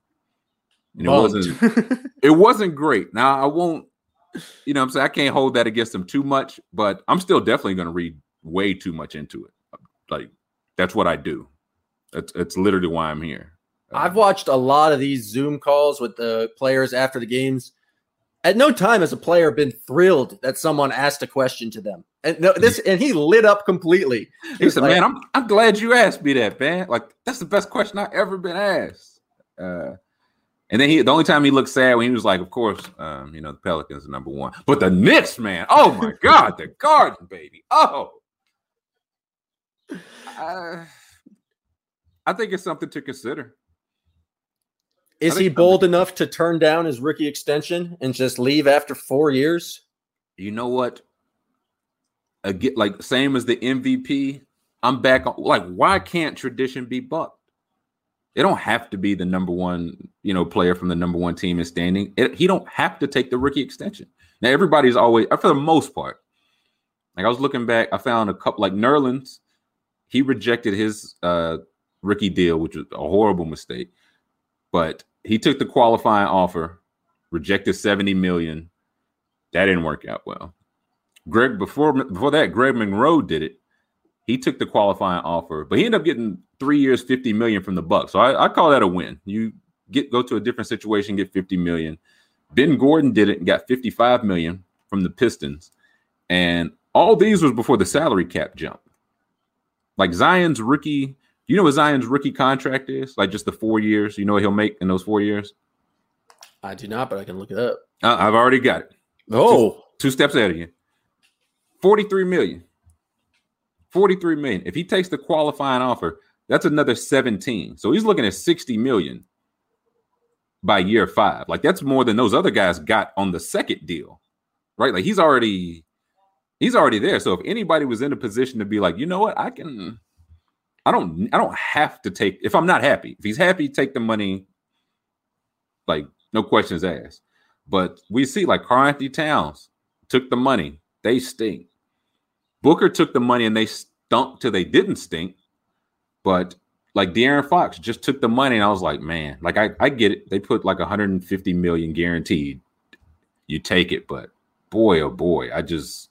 And it wasn't *laughs* it wasn't great. Now I won't, you know I'm saying? I can't hold that against him too much, but I'm still definitely gonna read way too much into it. Like that's what I do. That's it's literally why I'm here. I've watched a lot of these Zoom calls with the players after the games at no time has a player been thrilled that someone asked a question to them. And no, this and he lit up completely. He said, like, "Man, I'm I'm glad you asked me that, man. Like that's the best question I've ever been asked." Uh, and then he, the only time he looked sad when he was like, "Of course, um, you know the Pelicans are number one, but the Knicks, man. Oh my *laughs* God, the Garden, baby. Oh, *laughs* uh, I think it's something to consider. Is he bold enough to turn down his rookie extension and just leave after four years? You know what? Again, like same as the MVP. I'm back on. Like, why can't tradition be bucked? It don't have to be the number one, you know, player from the number one team in standing. It, he don't have to take the rookie extension. Now, everybody's always, for the most part. Like I was looking back, I found a couple like Nerlens. He rejected his uh, rookie deal, which was a horrible mistake. But he took the qualifying offer, rejected 70 million. That didn't work out well. Greg before before that, Greg Monroe did it. He took the qualifying offer, but he ended up getting three years, 50 million from the Bucks. So I, I call that a win. You get go to a different situation, get 50 million. Ben Gordon did it and got 55 million from the Pistons. And all these was before the salary cap jump. Like Zion's rookie you know what Zion's rookie contract is? Like just the four years. You know what he'll make in those four years? I do not, but I can look it up. Uh, I've already got it. Oh, two, two steps ahead of you. 43 million. 43 million. If he takes the qualifying offer, that's another 17. So he's looking at 60 million by year five. Like that's more than those other guys got on the second deal. Right? Like he's already he's already there. So if anybody was in a position to be like, you know what, I can I don't I don't have to take if I'm not happy. If he's happy, take the money. Like no questions asked. But we see like Karl-Anthony Towns took the money. They stink. Booker took the money and they stunk till they didn't stink. But like De'Aaron Fox just took the money and I was like, man, like I, I get it. They put like 150 million guaranteed. You take it, but boy, oh boy, I just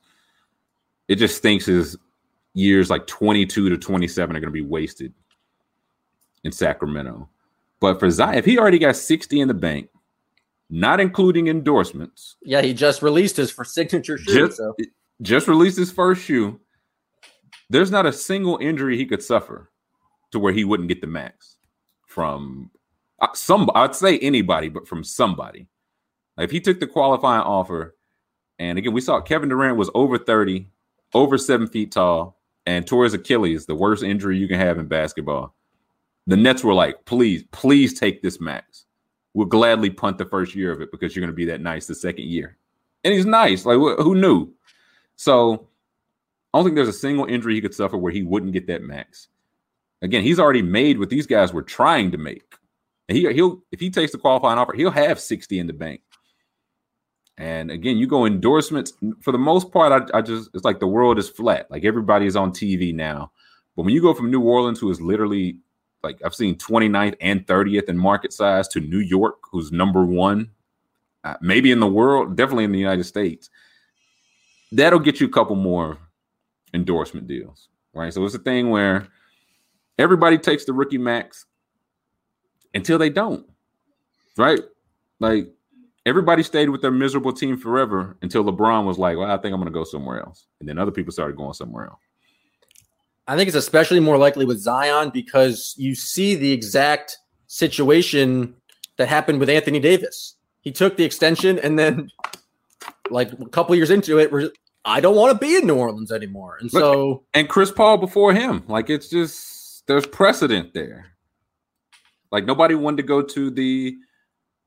it just stinks as years like 22 to 27 are going to be wasted in Sacramento. But for Zion, if he already got 60 in the bank, not including endorsements. Yeah, he just released his for signature shoe. Just, so. just released his first shoe. There's not a single injury he could suffer to where he wouldn't get the max from uh, some. I'd say anybody, but from somebody. Like if he took the qualifying offer, and again, we saw Kevin Durant was over 30, over seven feet tall, and tore his Achilles, the worst injury you can have in basketball. The Nets were like, please, please take this max. We'll gladly punt the first year of it because you're going to be that nice the second year. And he's nice. Like, who knew? So I don't think there's a single injury he could suffer where he wouldn't get that max. Again, he's already made what these guys were trying to make. And he, he'll if he takes the qualifying offer, he'll have 60 in the bank. And again, you go endorsements for the most part. I, I just it's like the world is flat. Like everybody is on TV now. But when you go from New Orleans, who is literally like I've seen 29th and 30th in market size, to New York, who's number one, uh, maybe in the world, definitely in the United States, that'll get you a couple more endorsement deals, right? So it's a thing where everybody takes the rookie max until they don't, right? Like everybody stayed with their miserable team forever until LeBron was like, "Well, I think I'm going to go somewhere else," and then other people started going somewhere else. I think it's especially more likely with Zion because you see the exact situation that happened with Anthony Davis. He took the extension and then, like a couple years into it, I don't want to be in New Orleans anymore. And so, and Chris Paul before him, like it's just there's precedent there. Like nobody wanted to go to the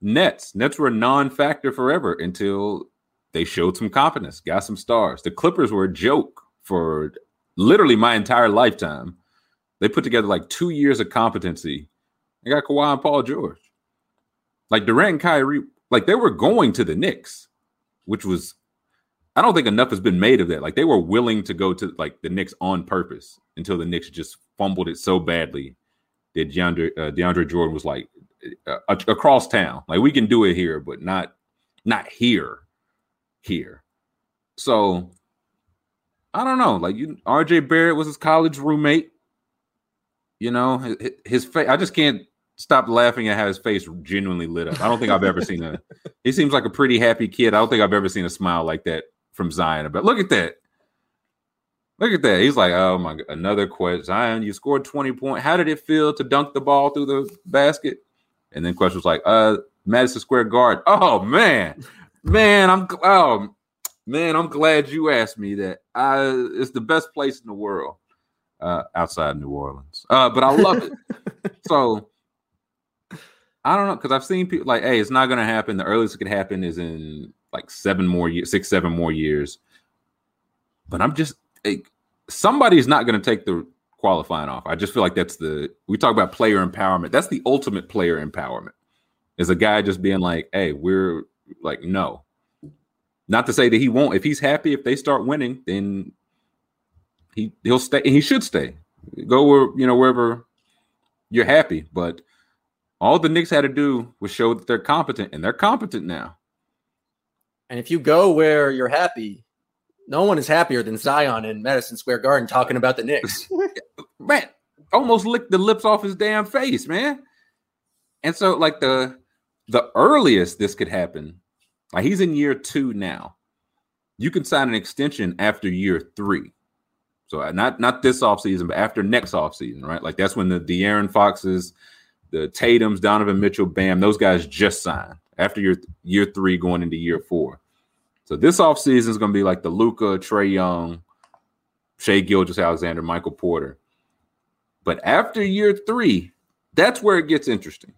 Nets. Nets were a non-factor forever until they showed some competence, got some stars. The Clippers were a joke for literally my entire lifetime. They put together like two years of competency. They got Kawhi and Paul George. Like Durant and Kyrie, like they were going to the Knicks, which was I don't think enough has been made of that. Like they were willing to go to like the Knicks on purpose until the Knicks just fumbled it so badly that DeAndre uh, DeAndre Jordan was like, uh, across town. Like we can do it here, but not not here. Here. So I don't know. Like you, RJ Barrett was his college roommate. You know, his, his face. I just can't stop laughing at how his face genuinely lit up. I don't think I've ever seen a. *laughs* He seems like a pretty happy kid. I don't think I've ever seen a smile like that from Zion. But look at that. Look at that. He's like, oh my, another question. Zion, you scored 20 points. How did it feel to dunk the ball through the basket? And then question was like, uh, Madison Square Garden. Oh man, man, I'm oh man, I'm glad you asked me that. I it's the best place in the world uh, outside New Orleans. Uh, but I love it. *laughs* so I don't know because I've seen people like, hey, it's not going to happen. The earliest it could happen is in like seven more years, six, seven more years. But I'm just hey, somebody's not going to take the qualifying off. I just feel like that's the we talk about player empowerment. That's the ultimate player empowerment. Is a guy just being like, "Hey, we're like no." Not to say that he won't. If he's happy, if they start winning, then he he'll stay. He should stay. Go where you know wherever you're happy. But all the Knicks had to do was show that they're competent, and they're competent now. And if you go where you're happy, no one is happier than Zion in Madison Square Garden talking about the Knicks. *laughs* man, almost licked the lips off his damn face, man. And so, like the the earliest this could happen, like he's in year two now. You can sign an extension after year three. So uh, not not this offseason, but after next offseason, right? Like that's when the De'Aaron Foxes, the Tatum's, Donovan Mitchell, Bam, those guys just signed after year year three going into year four. So this offseason is going to be like the Luka, Trae Young, Shai Gilgeous-Alexander, Michael Porter. But after year three, that's where it gets interesting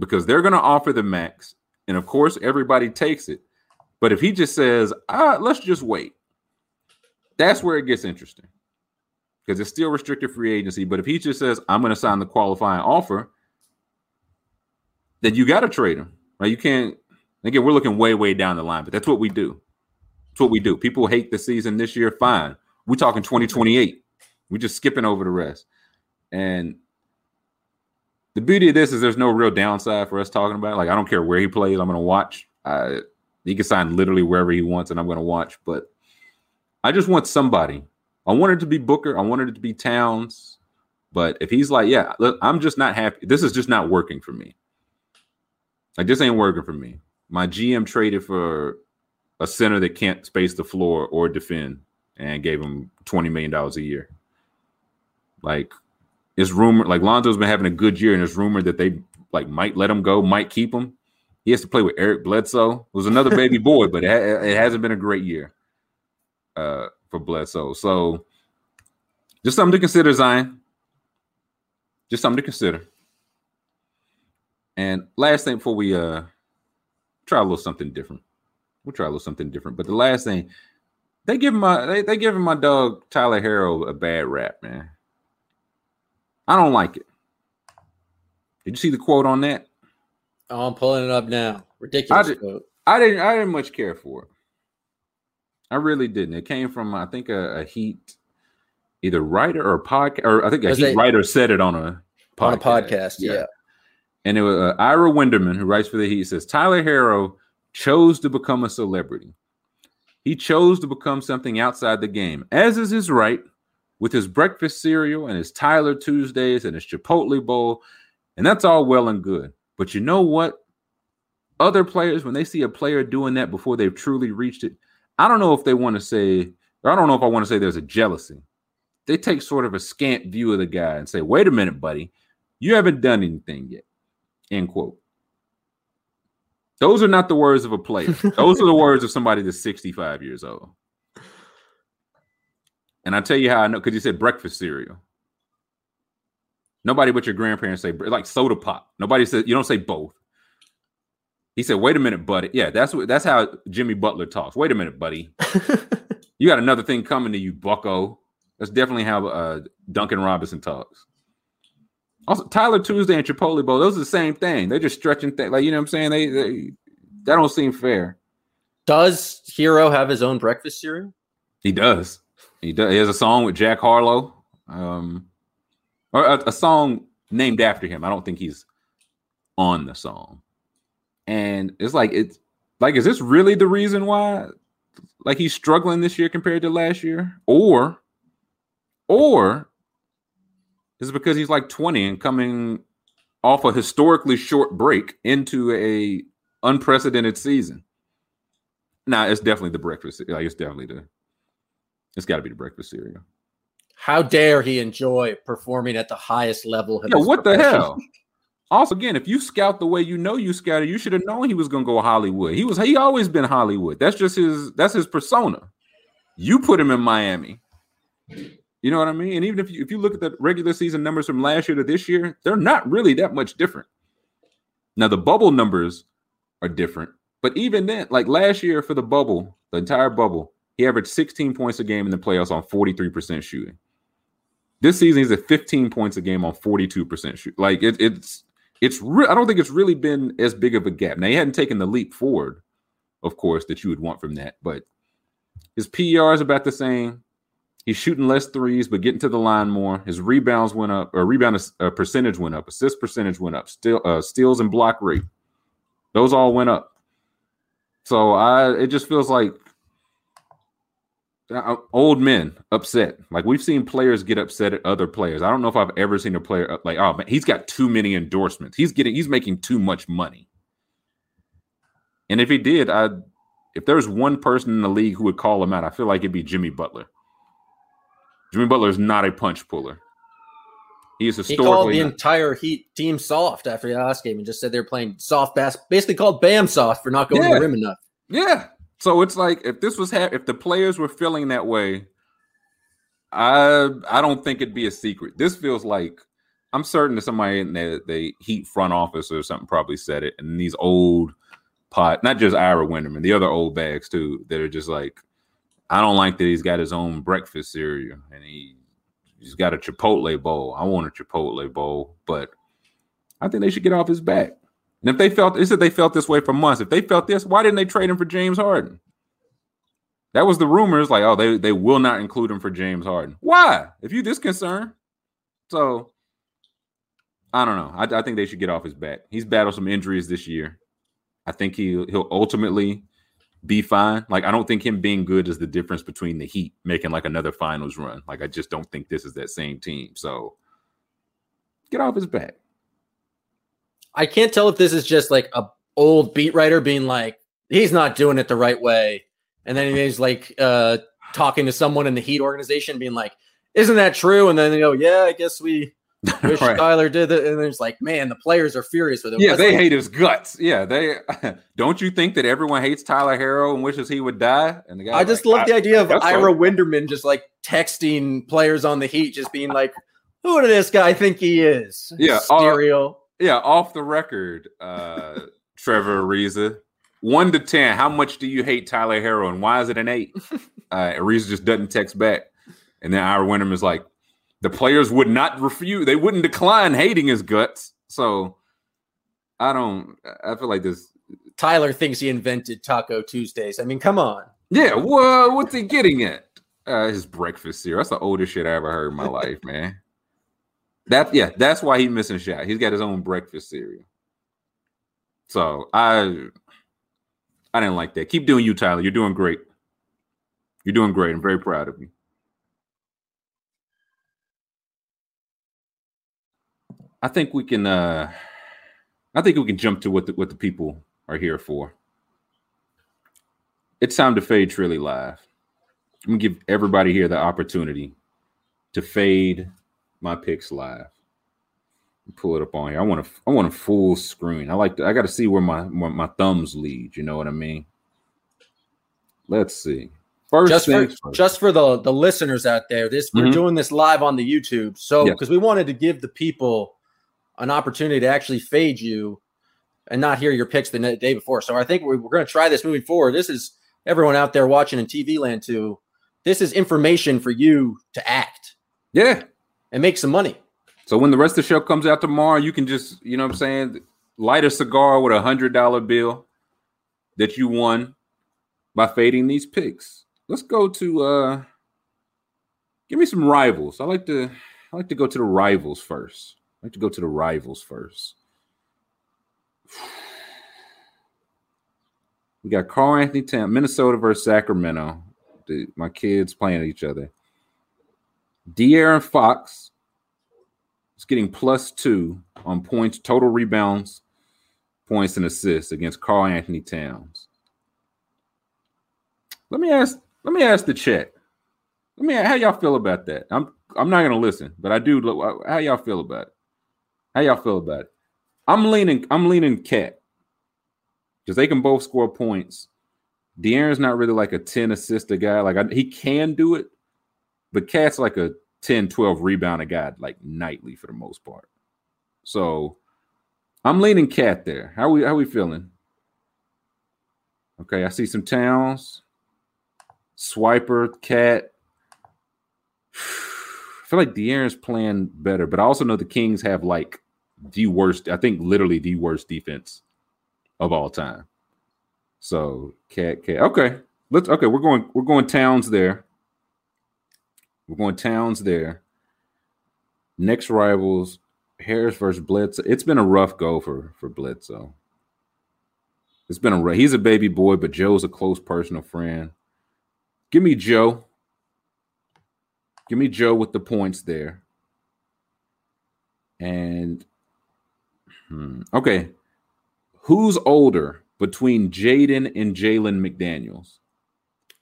because they're going to offer the max. And of course, everybody takes it. But if he just says, ah, let's just wait, that's where it gets interesting because it's still restricted free agency. But if he just says, I'm going to sign the qualifying offer, then you got to trade him. Right? You can't Again, we're looking way, way down the line, but that's what we do. That's what we do. People hate the season this year. Fine. We're talking 2028. We're just skipping over the rest. And the beauty of this is there's no real downside for us talking about. It. Like, I don't care where he plays, I'm going to watch. I, he can sign literally wherever he wants, and I'm going to watch. But I just want somebody. I wanted to be Booker. I wanted it to be Towns. But if he's like, yeah, look, I'm just not happy. This is just not working for me. Like, this ain't working for me. My GM traded for a center that can't space the floor or defend and gave him $20 million a year. Like, it's rumored like Lonzo's been having a good year, and it's rumored that they like might let him go, might keep him. He has to play with Eric Bledsoe. Was another *laughs* baby boy, but it, ha- it hasn't been a great year uh, for Bledsoe. So just something to consider, Zion. Just something to consider. And last thing before we uh try a little something different. We'll try a little something different. But the last thing, they give my they, they giving my dog Tyler Herro a bad rap, man. I don't like it. Did you see the quote on that? Oh, I'm pulling it up now. Ridiculous I did- quote. I didn't I didn't much care for it. I really didn't. It came from I think a, a Heat either writer or podcast or I think a Was Heat it- writer said it on a on a podcast. Yeah. And it was uh, Ira Winderman who writes for the Heat says Tyler Herro chose to become a celebrity. He chose to become something outside the game, as is his right, with his breakfast cereal and his Tyler Tuesdays and his Chipotle bowl, and that's all well and good. But you know what? Other players, when they see a player doing that before they've truly reached it, I don't know if they want to say, or I don't know if I want to say there's a jealousy. They take sort of a scant view of the guy and say, wait a minute, buddy, you haven't done anything yet. End quote. Those are not the words of a player. *laughs* Those are the words of somebody that's 65 years old. And I tell you how I know because you said breakfast cereal. Nobody but your grandparents say like soda pop. Nobody says you don't say both. He said, "Wait a minute, buddy." Yeah, that's what that's how Jimmy Butler talks. Wait a minute, buddy. *laughs* You got another thing coming to you, Bucko. That's definitely how uh, Duncan Robinson talks. Also, Tyler Tuesday and Chipotle Bowl, those are the same thing. They're just stretching things. Like, you know what I'm saying? They, they that don't seem fair. Does Herro have his own breakfast cereal? He does. He does. He has a song with Jack Harlow, um, or a, a song named after him. I don't think he's on the song, and it's like it's like, is this really the reason why? Like he's struggling this year compared to last year, or, or is it because he's like 20 and coming off a historically short break into a unprecedented season? Nah, it's definitely the breakfast. Like it's definitely the. It's got to be the breakfast cereal. How dare he enjoy performing at the highest level? Yeah, what the hell? Also, again, if you scout the way you know you scouted, you should have known he was going to go Hollywood. He was. He always been Hollywood. That's just his. That's his persona. You put him in Miami. You know what I mean? And even if you if you look at the regular season numbers from last year to this year, they're not really that much different. Now the bubble numbers are different, but even then, like last year for the bubble, the entire bubble, he averaged 16 points a game in the playoffs on 43% shooting. This season, he's at 15 points a game on 42% shoot. Like it, it's it's re- I don't think it's really been as big of a gap. Now he hadn't taken the leap forward, of course, that you would want from that, but his PR is about the same. He's shooting less threes, but getting to the line more. His rebounds went up, or rebound uh, percentage went up, assist percentage went up, still uh, steals and block rate. Those all went up. So I, it just feels like uh, old men upset. Like we've seen players get upset at other players. I don't know if I've ever seen a player uh, like, oh man, he's got too many endorsements. He's getting, he's making too much money. And if he did, I, if there's one person in the league who would call him out, I feel like it'd be Jimmy Butler. Jimmy Butler is not a punch puller. He is He called the entire Heat team soft after the last game and just said they're playing soft bass. Basically called Bam soft for not going to the rim enough. Yeah. So it's like if this was ha- if the players were feeling that way, I I don't think it'd be a secret. This feels like I'm certain that somebody in the, the Heat front office or something probably said it. And these old pot, not just Ira Winderman, the other old bags too, that are just like, I don't like that he's got his own breakfast cereal and he he's got a Chipotle bowl. I want a Chipotle bowl, but I think they should get off his back. And if they felt, they said they felt this way for months. If they felt this, why didn't they trade him for James Harden? That was the rumors, like, oh, they, they will not include him for James Harden. Why? If you this concerned? So I don't know. I, I think they should get off his back. He's battled some injuries this year. I think he he'll ultimately be fine. Like I don't think him being good is the difference between the Heat making like another finals run. Like I just don't think this is that same team. So get off his back. I can't tell if this is just like a old beat writer being like, he's not doing it the right way. And then he's like uh talking to someone in the Heat organization being like, isn't that true? And then they go, yeah, I guess we *laughs* Wish Right. Tyler did it, and it's like, man, the players are furious with him. Yeah, That's they like- hate his guts. Yeah, they *laughs* don't you think that everyone hates Tyler Herro and wishes he would die? And the guy I just love the idea of Ira right. Winderman just like texting players on the Heat, just being like, "Who does this guy think he is?" Yeah, uh, stereo. Yeah, off the record, uh, Trevor Ariza. One to ten, how much do you hate Tyler Herro and why is it an eight? *laughs* uh, Ariza just doesn't text back. And then Ira Winderman is like, the players would not refuse, they wouldn't decline hating his guts. So I don't, I feel like this. Tyler thinks he invented Taco Tuesdays. I mean, come on. Yeah, well, what's he getting at? Uh, his breakfast cereal. That's the oldest shit I ever heard in my life, man. That yeah, that's why he's missing shot. He's got his own breakfast cereal. So I I didn't like that. Keep doing you, Tyler. You're doing great. You're doing great. I'm very proud of you. I think we can uh I think we can jump to what the what the people are here for. It's time to fade Trilly live. I'm gonna give everybody here the opportunity to fade my picks live. Pull it up on here. I want to. I want a full screen. I like. To, I got to see where my where my thumbs lead. You know what I mean? Let's see. First just for first. just for the the listeners out there, this we're Mhm. doing this live on the YouTube. So Yeah. because we wanted to give the people an opportunity to actually fade you and not hear your picks the day before. So I think we're, we're going to try this moving forward. This is everyone out there watching in TV land too. This is information for you to act yeah. And make some money. So when the rest of the show comes out tomorrow, you can just, you know what I'm saying, light a cigar with a hundred dollar bill that you won by fading these picks. Let's go to uh give me some rivals. I like to I like to go to the rivals first. I like to go to the rivals first. We got Karl-Anthony Town, Minnesota versus Sacramento. The- my kids playing each other. De'Aaron Fox is getting plus two on points, total rebounds, points, and assists against Karl-Anthony Towns. Let me ask. Let me ask the chat. Let me. How y'all feel about that? I'm. I'm not gonna listen, but I do. How y'all feel about it? How y'all feel about it? I'm leaning. I'm leaning Cat because they can both score points. De'Aaron's not really like a 10 assist guy. Like I, he can do it, but Cat's like a 10, 12 rebound a guy like nightly for the most part. So I'm leaning Cat there. How we how we feeling? Okay, I see some towns. Swiper, Cat. *sighs* I feel like De'Aaron's playing better, but I also know the Kings have like the worst, I think literally the worst defense of all time. So cat cat. Okay. Let's okay, we're going we're going towns there. We're going towns there. Next rivals, Harris versus Bledsoe. It's been a rough go for for Bledsoe. It's been a. He's a baby boy, but Joe's a close personal friend. Give me Joe. Give me Joe with the points there. And hmm, okay, who's older between Jaden and Jalen McDaniels?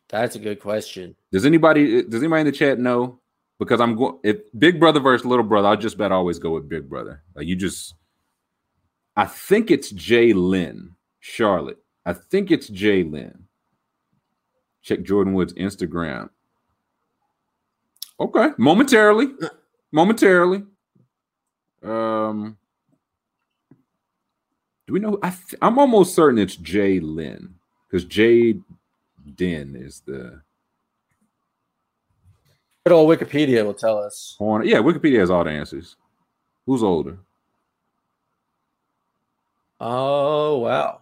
That's a good question. Does anybody does anybody in the chat know? Because I'm going if big brother versus little brother, I'll just bet I always go with big brother. Like you just I think it's Jalen, Charlotte. I think it's Jalen. Check Jordan Wood's Instagram. Okay, momentarily. Momentarily. Um do we know? I I'm almost certain it's Jalen because Jay Den is the Good old Wikipedia will tell us. corner. Yeah, Wikipedia has all the answers. Who's older? Oh wow.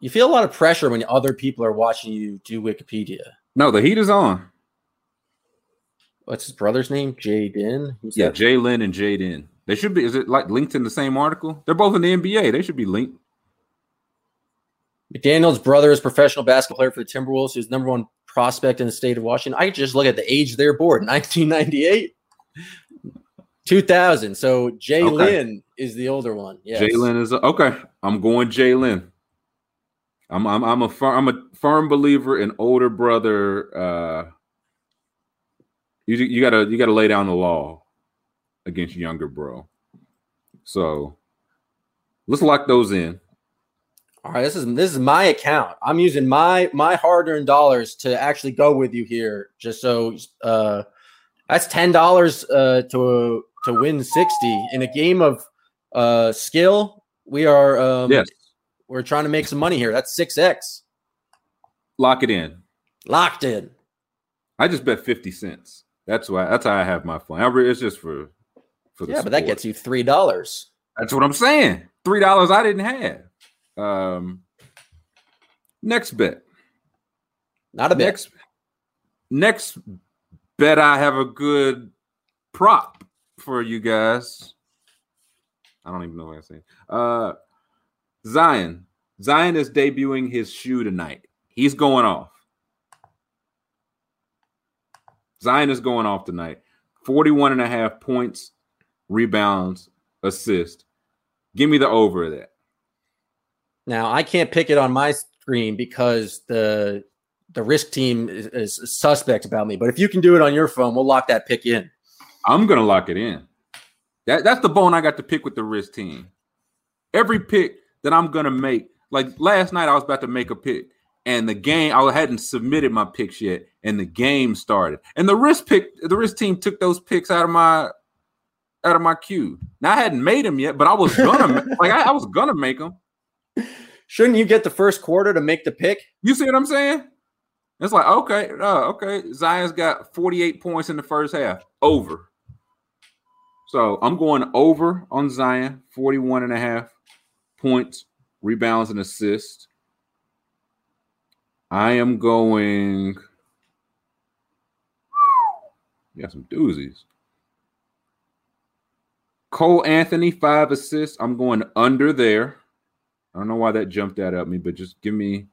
You feel a lot of pressure when other people are watching you do Wikipedia. No, the heat is on. What's his brother's name? Jaden. Who's Yeah, that? Jalen and Jaden. They should be. Is it like linked in the same article? They're both in the NBA. They should be linked. McDaniel's brother is professional basketball player for the Timberwolves. He's number one prospect in the state of Washington. I could just look at the age of their board *laughs* 1998, 2000. So Jay Okay. Lynn is the older one. Yes. Jalen is okay. I'm going Jalen. I'm I'm I'm a fir- I'm a firm believer in older brother. Uh, you you gotta you gotta lay down the law. against younger bro. So let's lock those in. All right, this is this is my account. I'm using my my hard-earned dollars to actually go with you here. Just so uh that's ten dollars uh to to win 60 in a game of uh skill. We are um Yes, we're trying to make some money here. That's 6x. lock it in. Locked in. I just bet 50 cents. That's why that's how I have my fun. I re- It's just for for the Yeah, but that gets you three dollars. That's what I'm saying. Three dollars I didn't have. Um next bet. Not a bit. Next next bet I have a good prop for you guys. I don't even know what I'm saying. Uh Zion. Zion is debuting his shoe tonight. He's going off. Zion is going off tonight. 41 and a half points, rebounds, assist. Give me the over of that. Now I can't pick it on my screen because the the risk team is, is suspect about me. But if you can do it on your phone, we'll lock that pick in. I'm gonna lock it in. That, that's the bone I got to pick with the risk team. Every pick that I'm gonna make, like last night, I was about to make a pick, and the game I hadn't submitted my picks yet, and the game started, and the risk pick, the risk team took those picks out of my out of my queue. Now I hadn't made them yet, but I was gonna *laughs* like I, I was gonna make them. Shouldn't you get the first quarter to make the pick? You see what I'm saying? It's like, okay, uh, okay. Zion's got 48 points in the first half. Over. So I'm going over on Zion, 41 and a half points, rebounds, and assists. I am going. You got some doozies. Cole Anthony, five assists. I'm going under there. I don't know why that jumped out at me, but just give me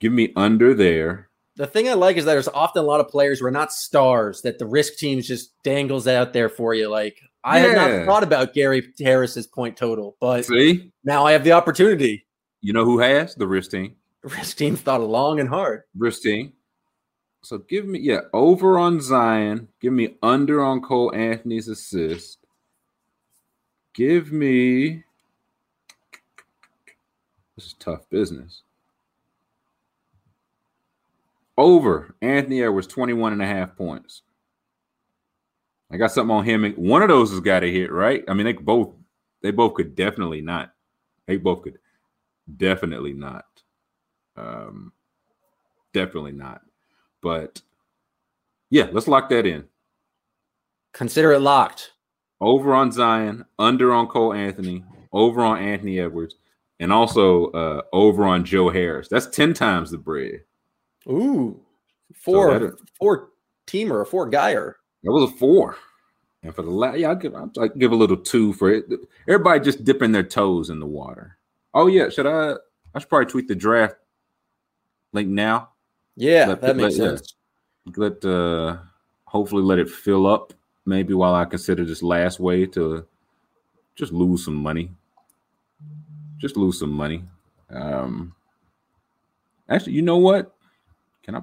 give me under there. The thing I like is that there's often a lot of players who are not stars that the risk teams just dangles out there for you. Like I had not thought about Gary Harris's point total, but See, now I have the opportunity. you know who has the risk team? The risk teams thought long and hard. Risk team. So give me yeah over on Zion. Give me under on Cole Anthony's assist. Give me. This is tough business. Over Anthony Edwards 21 and a half points. I got something on him. One of those has got to hit, right? I mean, they both they both could definitely not. They both could definitely not. Um definitely not. But yeah, let's lock that in. Consider it locked. Over on Zion, under on Cole Anthony, over on Anthony Edwards, and also uh over on Joe Harris. That's 10 times the bread. Ooh, four that- four teamer, a four guyer. That was a four. And for the last, yeah, I'll give, I'll like give a little two for it. Everybody just dipping their toes in the water. Oh yeah, should I? I should probably tweet the draft link now. Yeah, Let- that makes let- sense. Let uh, hopefully let it fill up. Maybe while I consider this last way to just lose some money. Just lose some money. Um, actually, you know what? Can I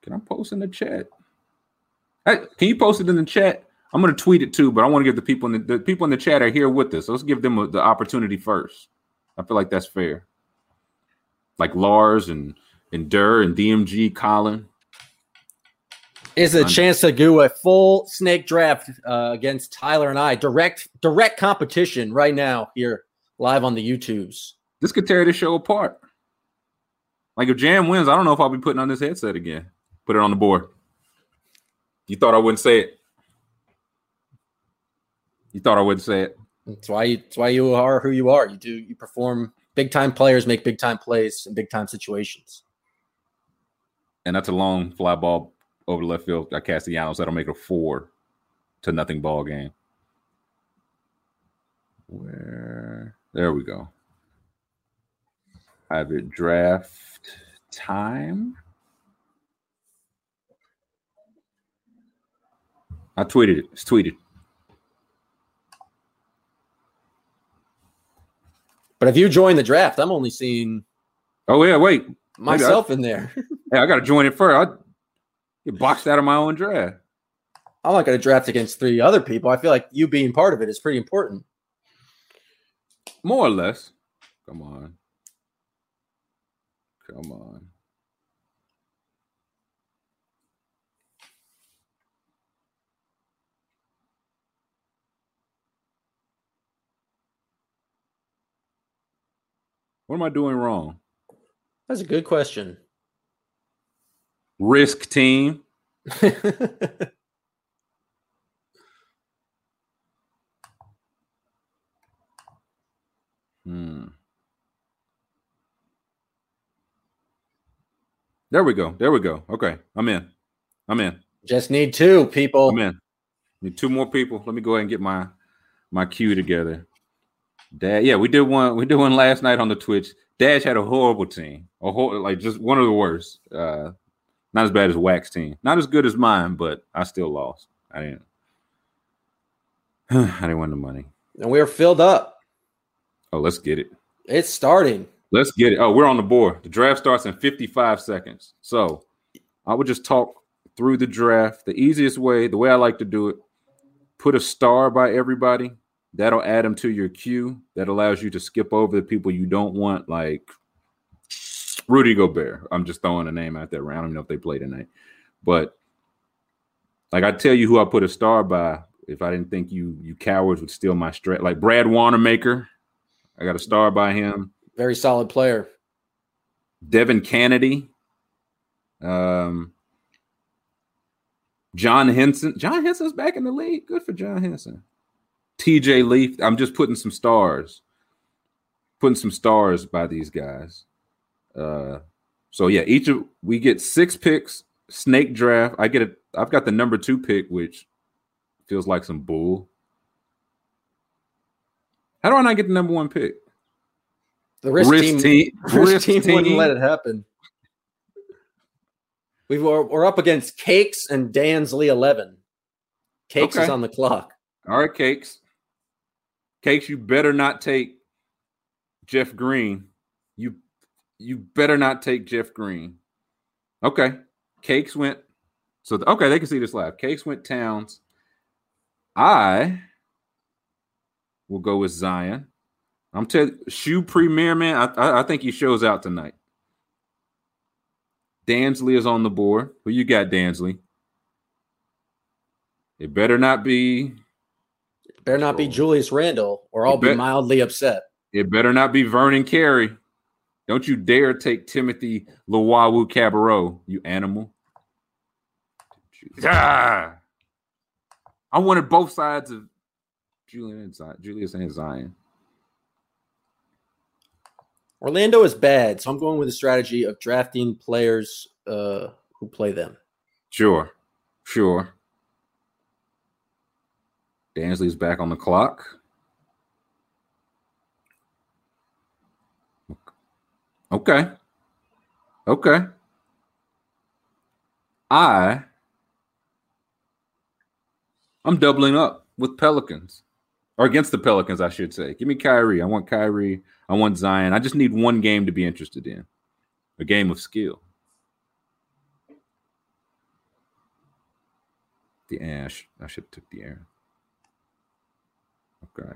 can I post in the chat? Hey, can you post it in the chat? I'm gonna tweet it too, but I want to give the people in the, the people in the chat are here with us. So let's give them a, the opportunity first. I feel like that's fair. Like Lars and and Durr and DMG Colin. Is a chance to do a full snake draft uh, against Tyler and I. Direct direct competition right now here live on the YouTubes. This could tear this show apart. Like if Jam wins, I don't know if I'll be putting on this headset again. Put it on the board. You thought I wouldn't say it. You thought I wouldn't say it. That's why you, that's why you are who you are. You do you perform big time players make big time plays in big time situations. And that's a long fly ball over the left field. I cast the Castellanos. That'll make a four to nothing ball game. Where there we go. I have it draft time. I tweeted it. It's tweeted. But if you join the draft, I'm only seeing Oh yeah, wait. myself in there. *laughs* Hey, I gotta join it first. I get boxed out of my own draft. I'm not going to draft against three other people. I feel like you being part of it is pretty important. More or less. Come on. Come on. What am I doing wrong? That's a good question. Risk team. *laughs* Hmm. There we go. There we go. Okay. I'm in. I'm in. Just need two people. I'm in. Need two more people. Let me go ahead and get my my queue together. Dad, yeah, we did one. We did one last night on the Twitch. Dash had a horrible team, a whole like just one of the worst. Uh, not as bad as Wax team, not as good as mine, but I still lost. I didn't. *sighs* I didn't win the money. And we're filled up. Oh, let's get it. It's starting. Let's get it. Oh, we're on the board. The draft starts in 55 seconds. So I would just talk through the draft. The easiest way, the way I like to do it, put a star by everybody. That'll add them to your queue. That allows you to skip over the people you don't want, like Rudy Gobert. I'm just throwing a name out there. I don't even know if they play tonight. But like I tell you who I put a star by if I didn't think you you cowards would steal my straight. Like Brad Wanamaker. I got a star by him. Very solid player. Devin Kennedy. Um, John Henson. John Henson's back in the league. Good for John Henson. TJ Leaf. I'm just putting some stars. Putting some stars by these guys. Uh, so yeah, each of we get six picks. Snake draft. I get it. I've got the number two pick, which feels like some bull. How do I not get the number one pick? The risk, Risk team, team- *laughs* risk risk team, wouldn't let it happen. We were, we're up against Cakes and Dansley 11. Cakes is on the clock. All right, cakes. Cakes, you better not take Jeff Green. You you better not take Jeff Green. Okay. Cakes went. So okay, they can see this live. Cakes went Towns. I will go with Zion. I'm telling shoe premier man. I, I I think he shows out tonight. Dansley is on the board. Who you got, Dansley? It better not be Better not be Julius Randle, or I'll You be mildly upset. It better not be Vernon Carey. Don't you dare take Timothy Lawawu Cabarro, you animal. Ah! I wanted both sides of Julian and Zion, Julius and Zion. Orlando is bad, so I'm going with the strategy of drafting players uh, who play them. Sure, sure. Dansley's back on the clock. Okay. Okay. I I'm doubling up with Pelicans. Or against the Pelicans, I should say. Give me Kyrie. I want Kyrie. I want Zion. I just need one game to be interested in. A game of skill. The ash. I should have took the air. Okay.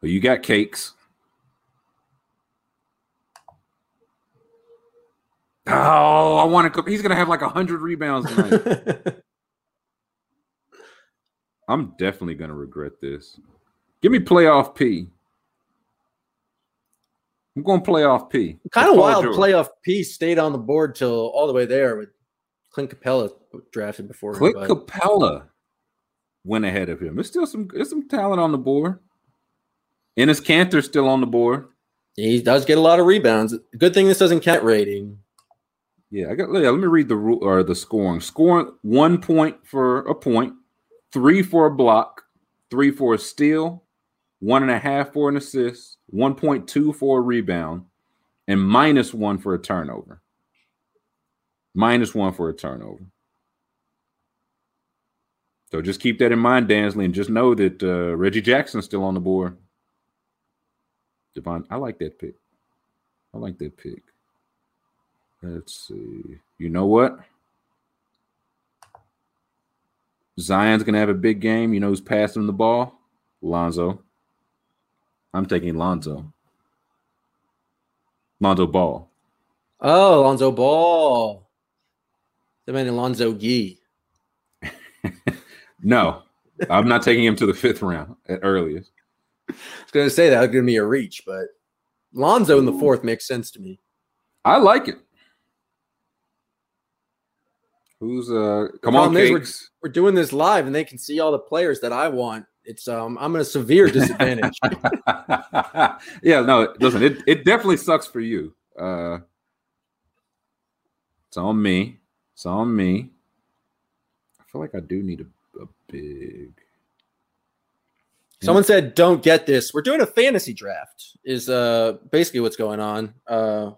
Well, you got cakes. Oh, I want to. Cook. He's gonna have like hundred rebounds tonight. *laughs* I'm definitely gonna regret this. Give me playoff P. I'm going to playoff P. kind of wild George. playoff P stayed on the board till all the way there with Clint Capela drafted before him. Clint but Capela went ahead of him. There's still some there's some talent on the board. Enes Kanter's still on the board. He does get a lot of rebounds. Good thing this doesn't count rating. Yeah, I got. Yeah, let me read the rule or the scoring. Scoring one point for a point, three for a block, three for a steal, one and a half for an assist, one point two for a rebound, and minus one for a turnover. Minus one for a turnover. So just keep that in mind, Dansley, and just know that uh, Reggie Jackson's still on the board. Devon, I like that pick. I like that pick. Let's see. You know what? Zion's gonna have a big game. You know who's passing the ball? Lonzo. I'm taking Lonzo. Lonzo Ball. Oh, Lonzo Ball. The man Lonzo Gee. *laughs* No, I'm not taking him to the fifth round at earliest. I was going to say that was going to be a reach, but Lonzo in the fourth makes sense to me. I like it. Who's uh come on, cakes? We're doing this live, and they can see all the players that I want. It's um, I'm at a severe disadvantage. *laughs* yeah, no, listen, it, it definitely sucks for you. Uh it's on me. It's on me. I feel like I do need a, a big Someone said, "Don't get this." We're doing a fantasy draft. Is uh basically what's going on. Uh,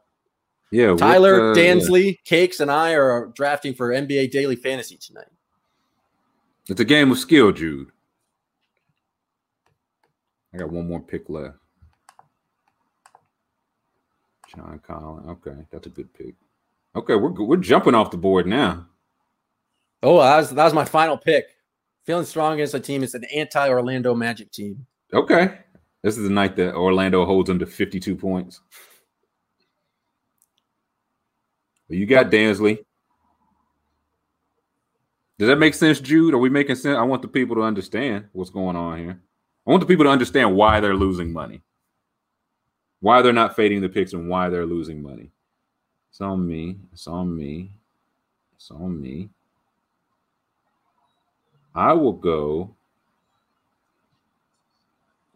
yeah. what, Tyler uh, Dansley, Cakes, and I are drafting for NBA Daily Fantasy tonight. It's a game of skill, Jude. I got one more pick left. John Collin. Okay, that's a good pick. Okay, we're we're jumping off the board now. Oh, that was, that was my final pick. Feeling strong against a team. It's an anti-Orlando Magic team. Okay, this is the night that Orlando holds them to 52 points. Well, you got Dansley. Does that make sense, Jude? Are we making sense? I want the people to understand what's going on here. I want the people to understand why they're losing money, why they're not fading the picks, and why they're losing money. It's on me. It's on me. It's on me. I will go.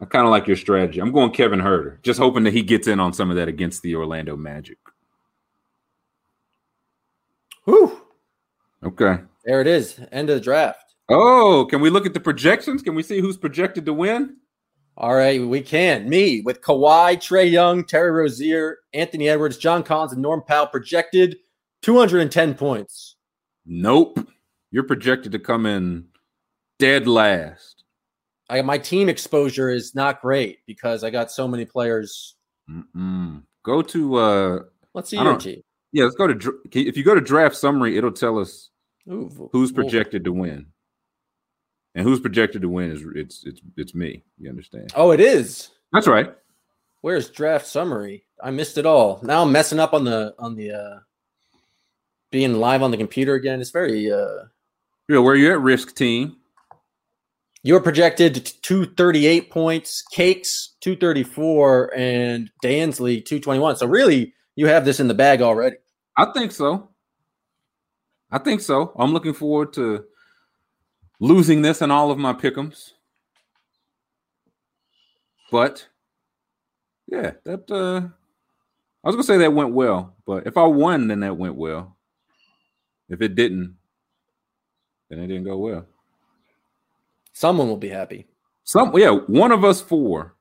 I kind of like your strategy. I'm going Kevin Huerter, just hoping that he gets in on some of that against the Orlando Magic. Whew. Okay. There it is. End of the draft. Oh, can we look at the projections? Can we see who's projected to win? All right, we can. Me with Kawhi, Trae Young, Terry Rozier, Anthony Edwards, John Collins, and Norm Powell projected 210 points. Nope. You're projected to come in dead last. I, my team exposure is not great because I got so many players. Mm-mm. Go to uh Let's see your team. Yeah, let's go to if you go to draft summary, it'll tell us Ooh, who's projected to win. And who's projected to win is it's it's it's me. You understand? Oh, it is. That's right. Where's draft summary? I missed it all. Now I'm messing up on the on the uh being live on the computer again. It's very uh Yeah, where you at risk team? you're projected to 238 points, Cakes 234, and Dansley 221. So really you have this in the bag already. I think so. I think so. I'm looking forward to losing this in all of my pickums. But yeah, that uh I was gonna say that went well, but if I won, then that went well. If it didn't, then it didn't go well. Someone will be happy. Some yeah, one of us four.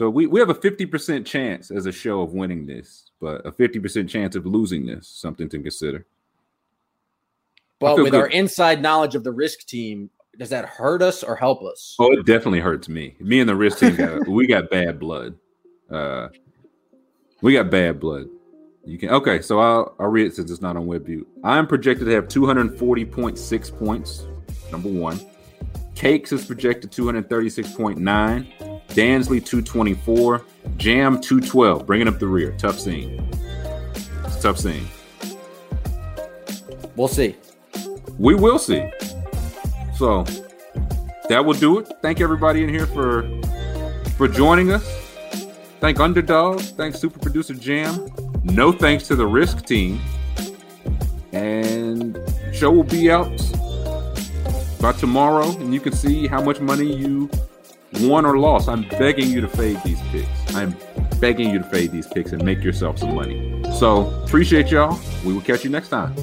So we, we have a 50% chance as a show of winning this, but a 50% chance of losing this, something to consider. But with good. our inside knowledge of the risk team, does that hurt us or help us? Oh, it definitely hurts me. Me and the risk team got *laughs* we got bad blood. Uh we got bad blood. You can okay, so I'll I'll read it since it's not on WebView. I'm projected to have 240.6 points. Number one. Cakes is projected 236.9. Dansley 224. Jam 212. Bringing up the rear. Tough scene. It's a tough scene. We'll see. We will see. So that will do it. Thank everybody in here for for joining us. Thank Underdog. Thanks Super Producer Jam. No thanks to the Risk team. And show will be out by tomorrow, and you can see how much money you won or lost. I'm begging you to fade these picks. I'm begging you to fade these picks and make yourself some money. So appreciate y'all. We will catch you next time.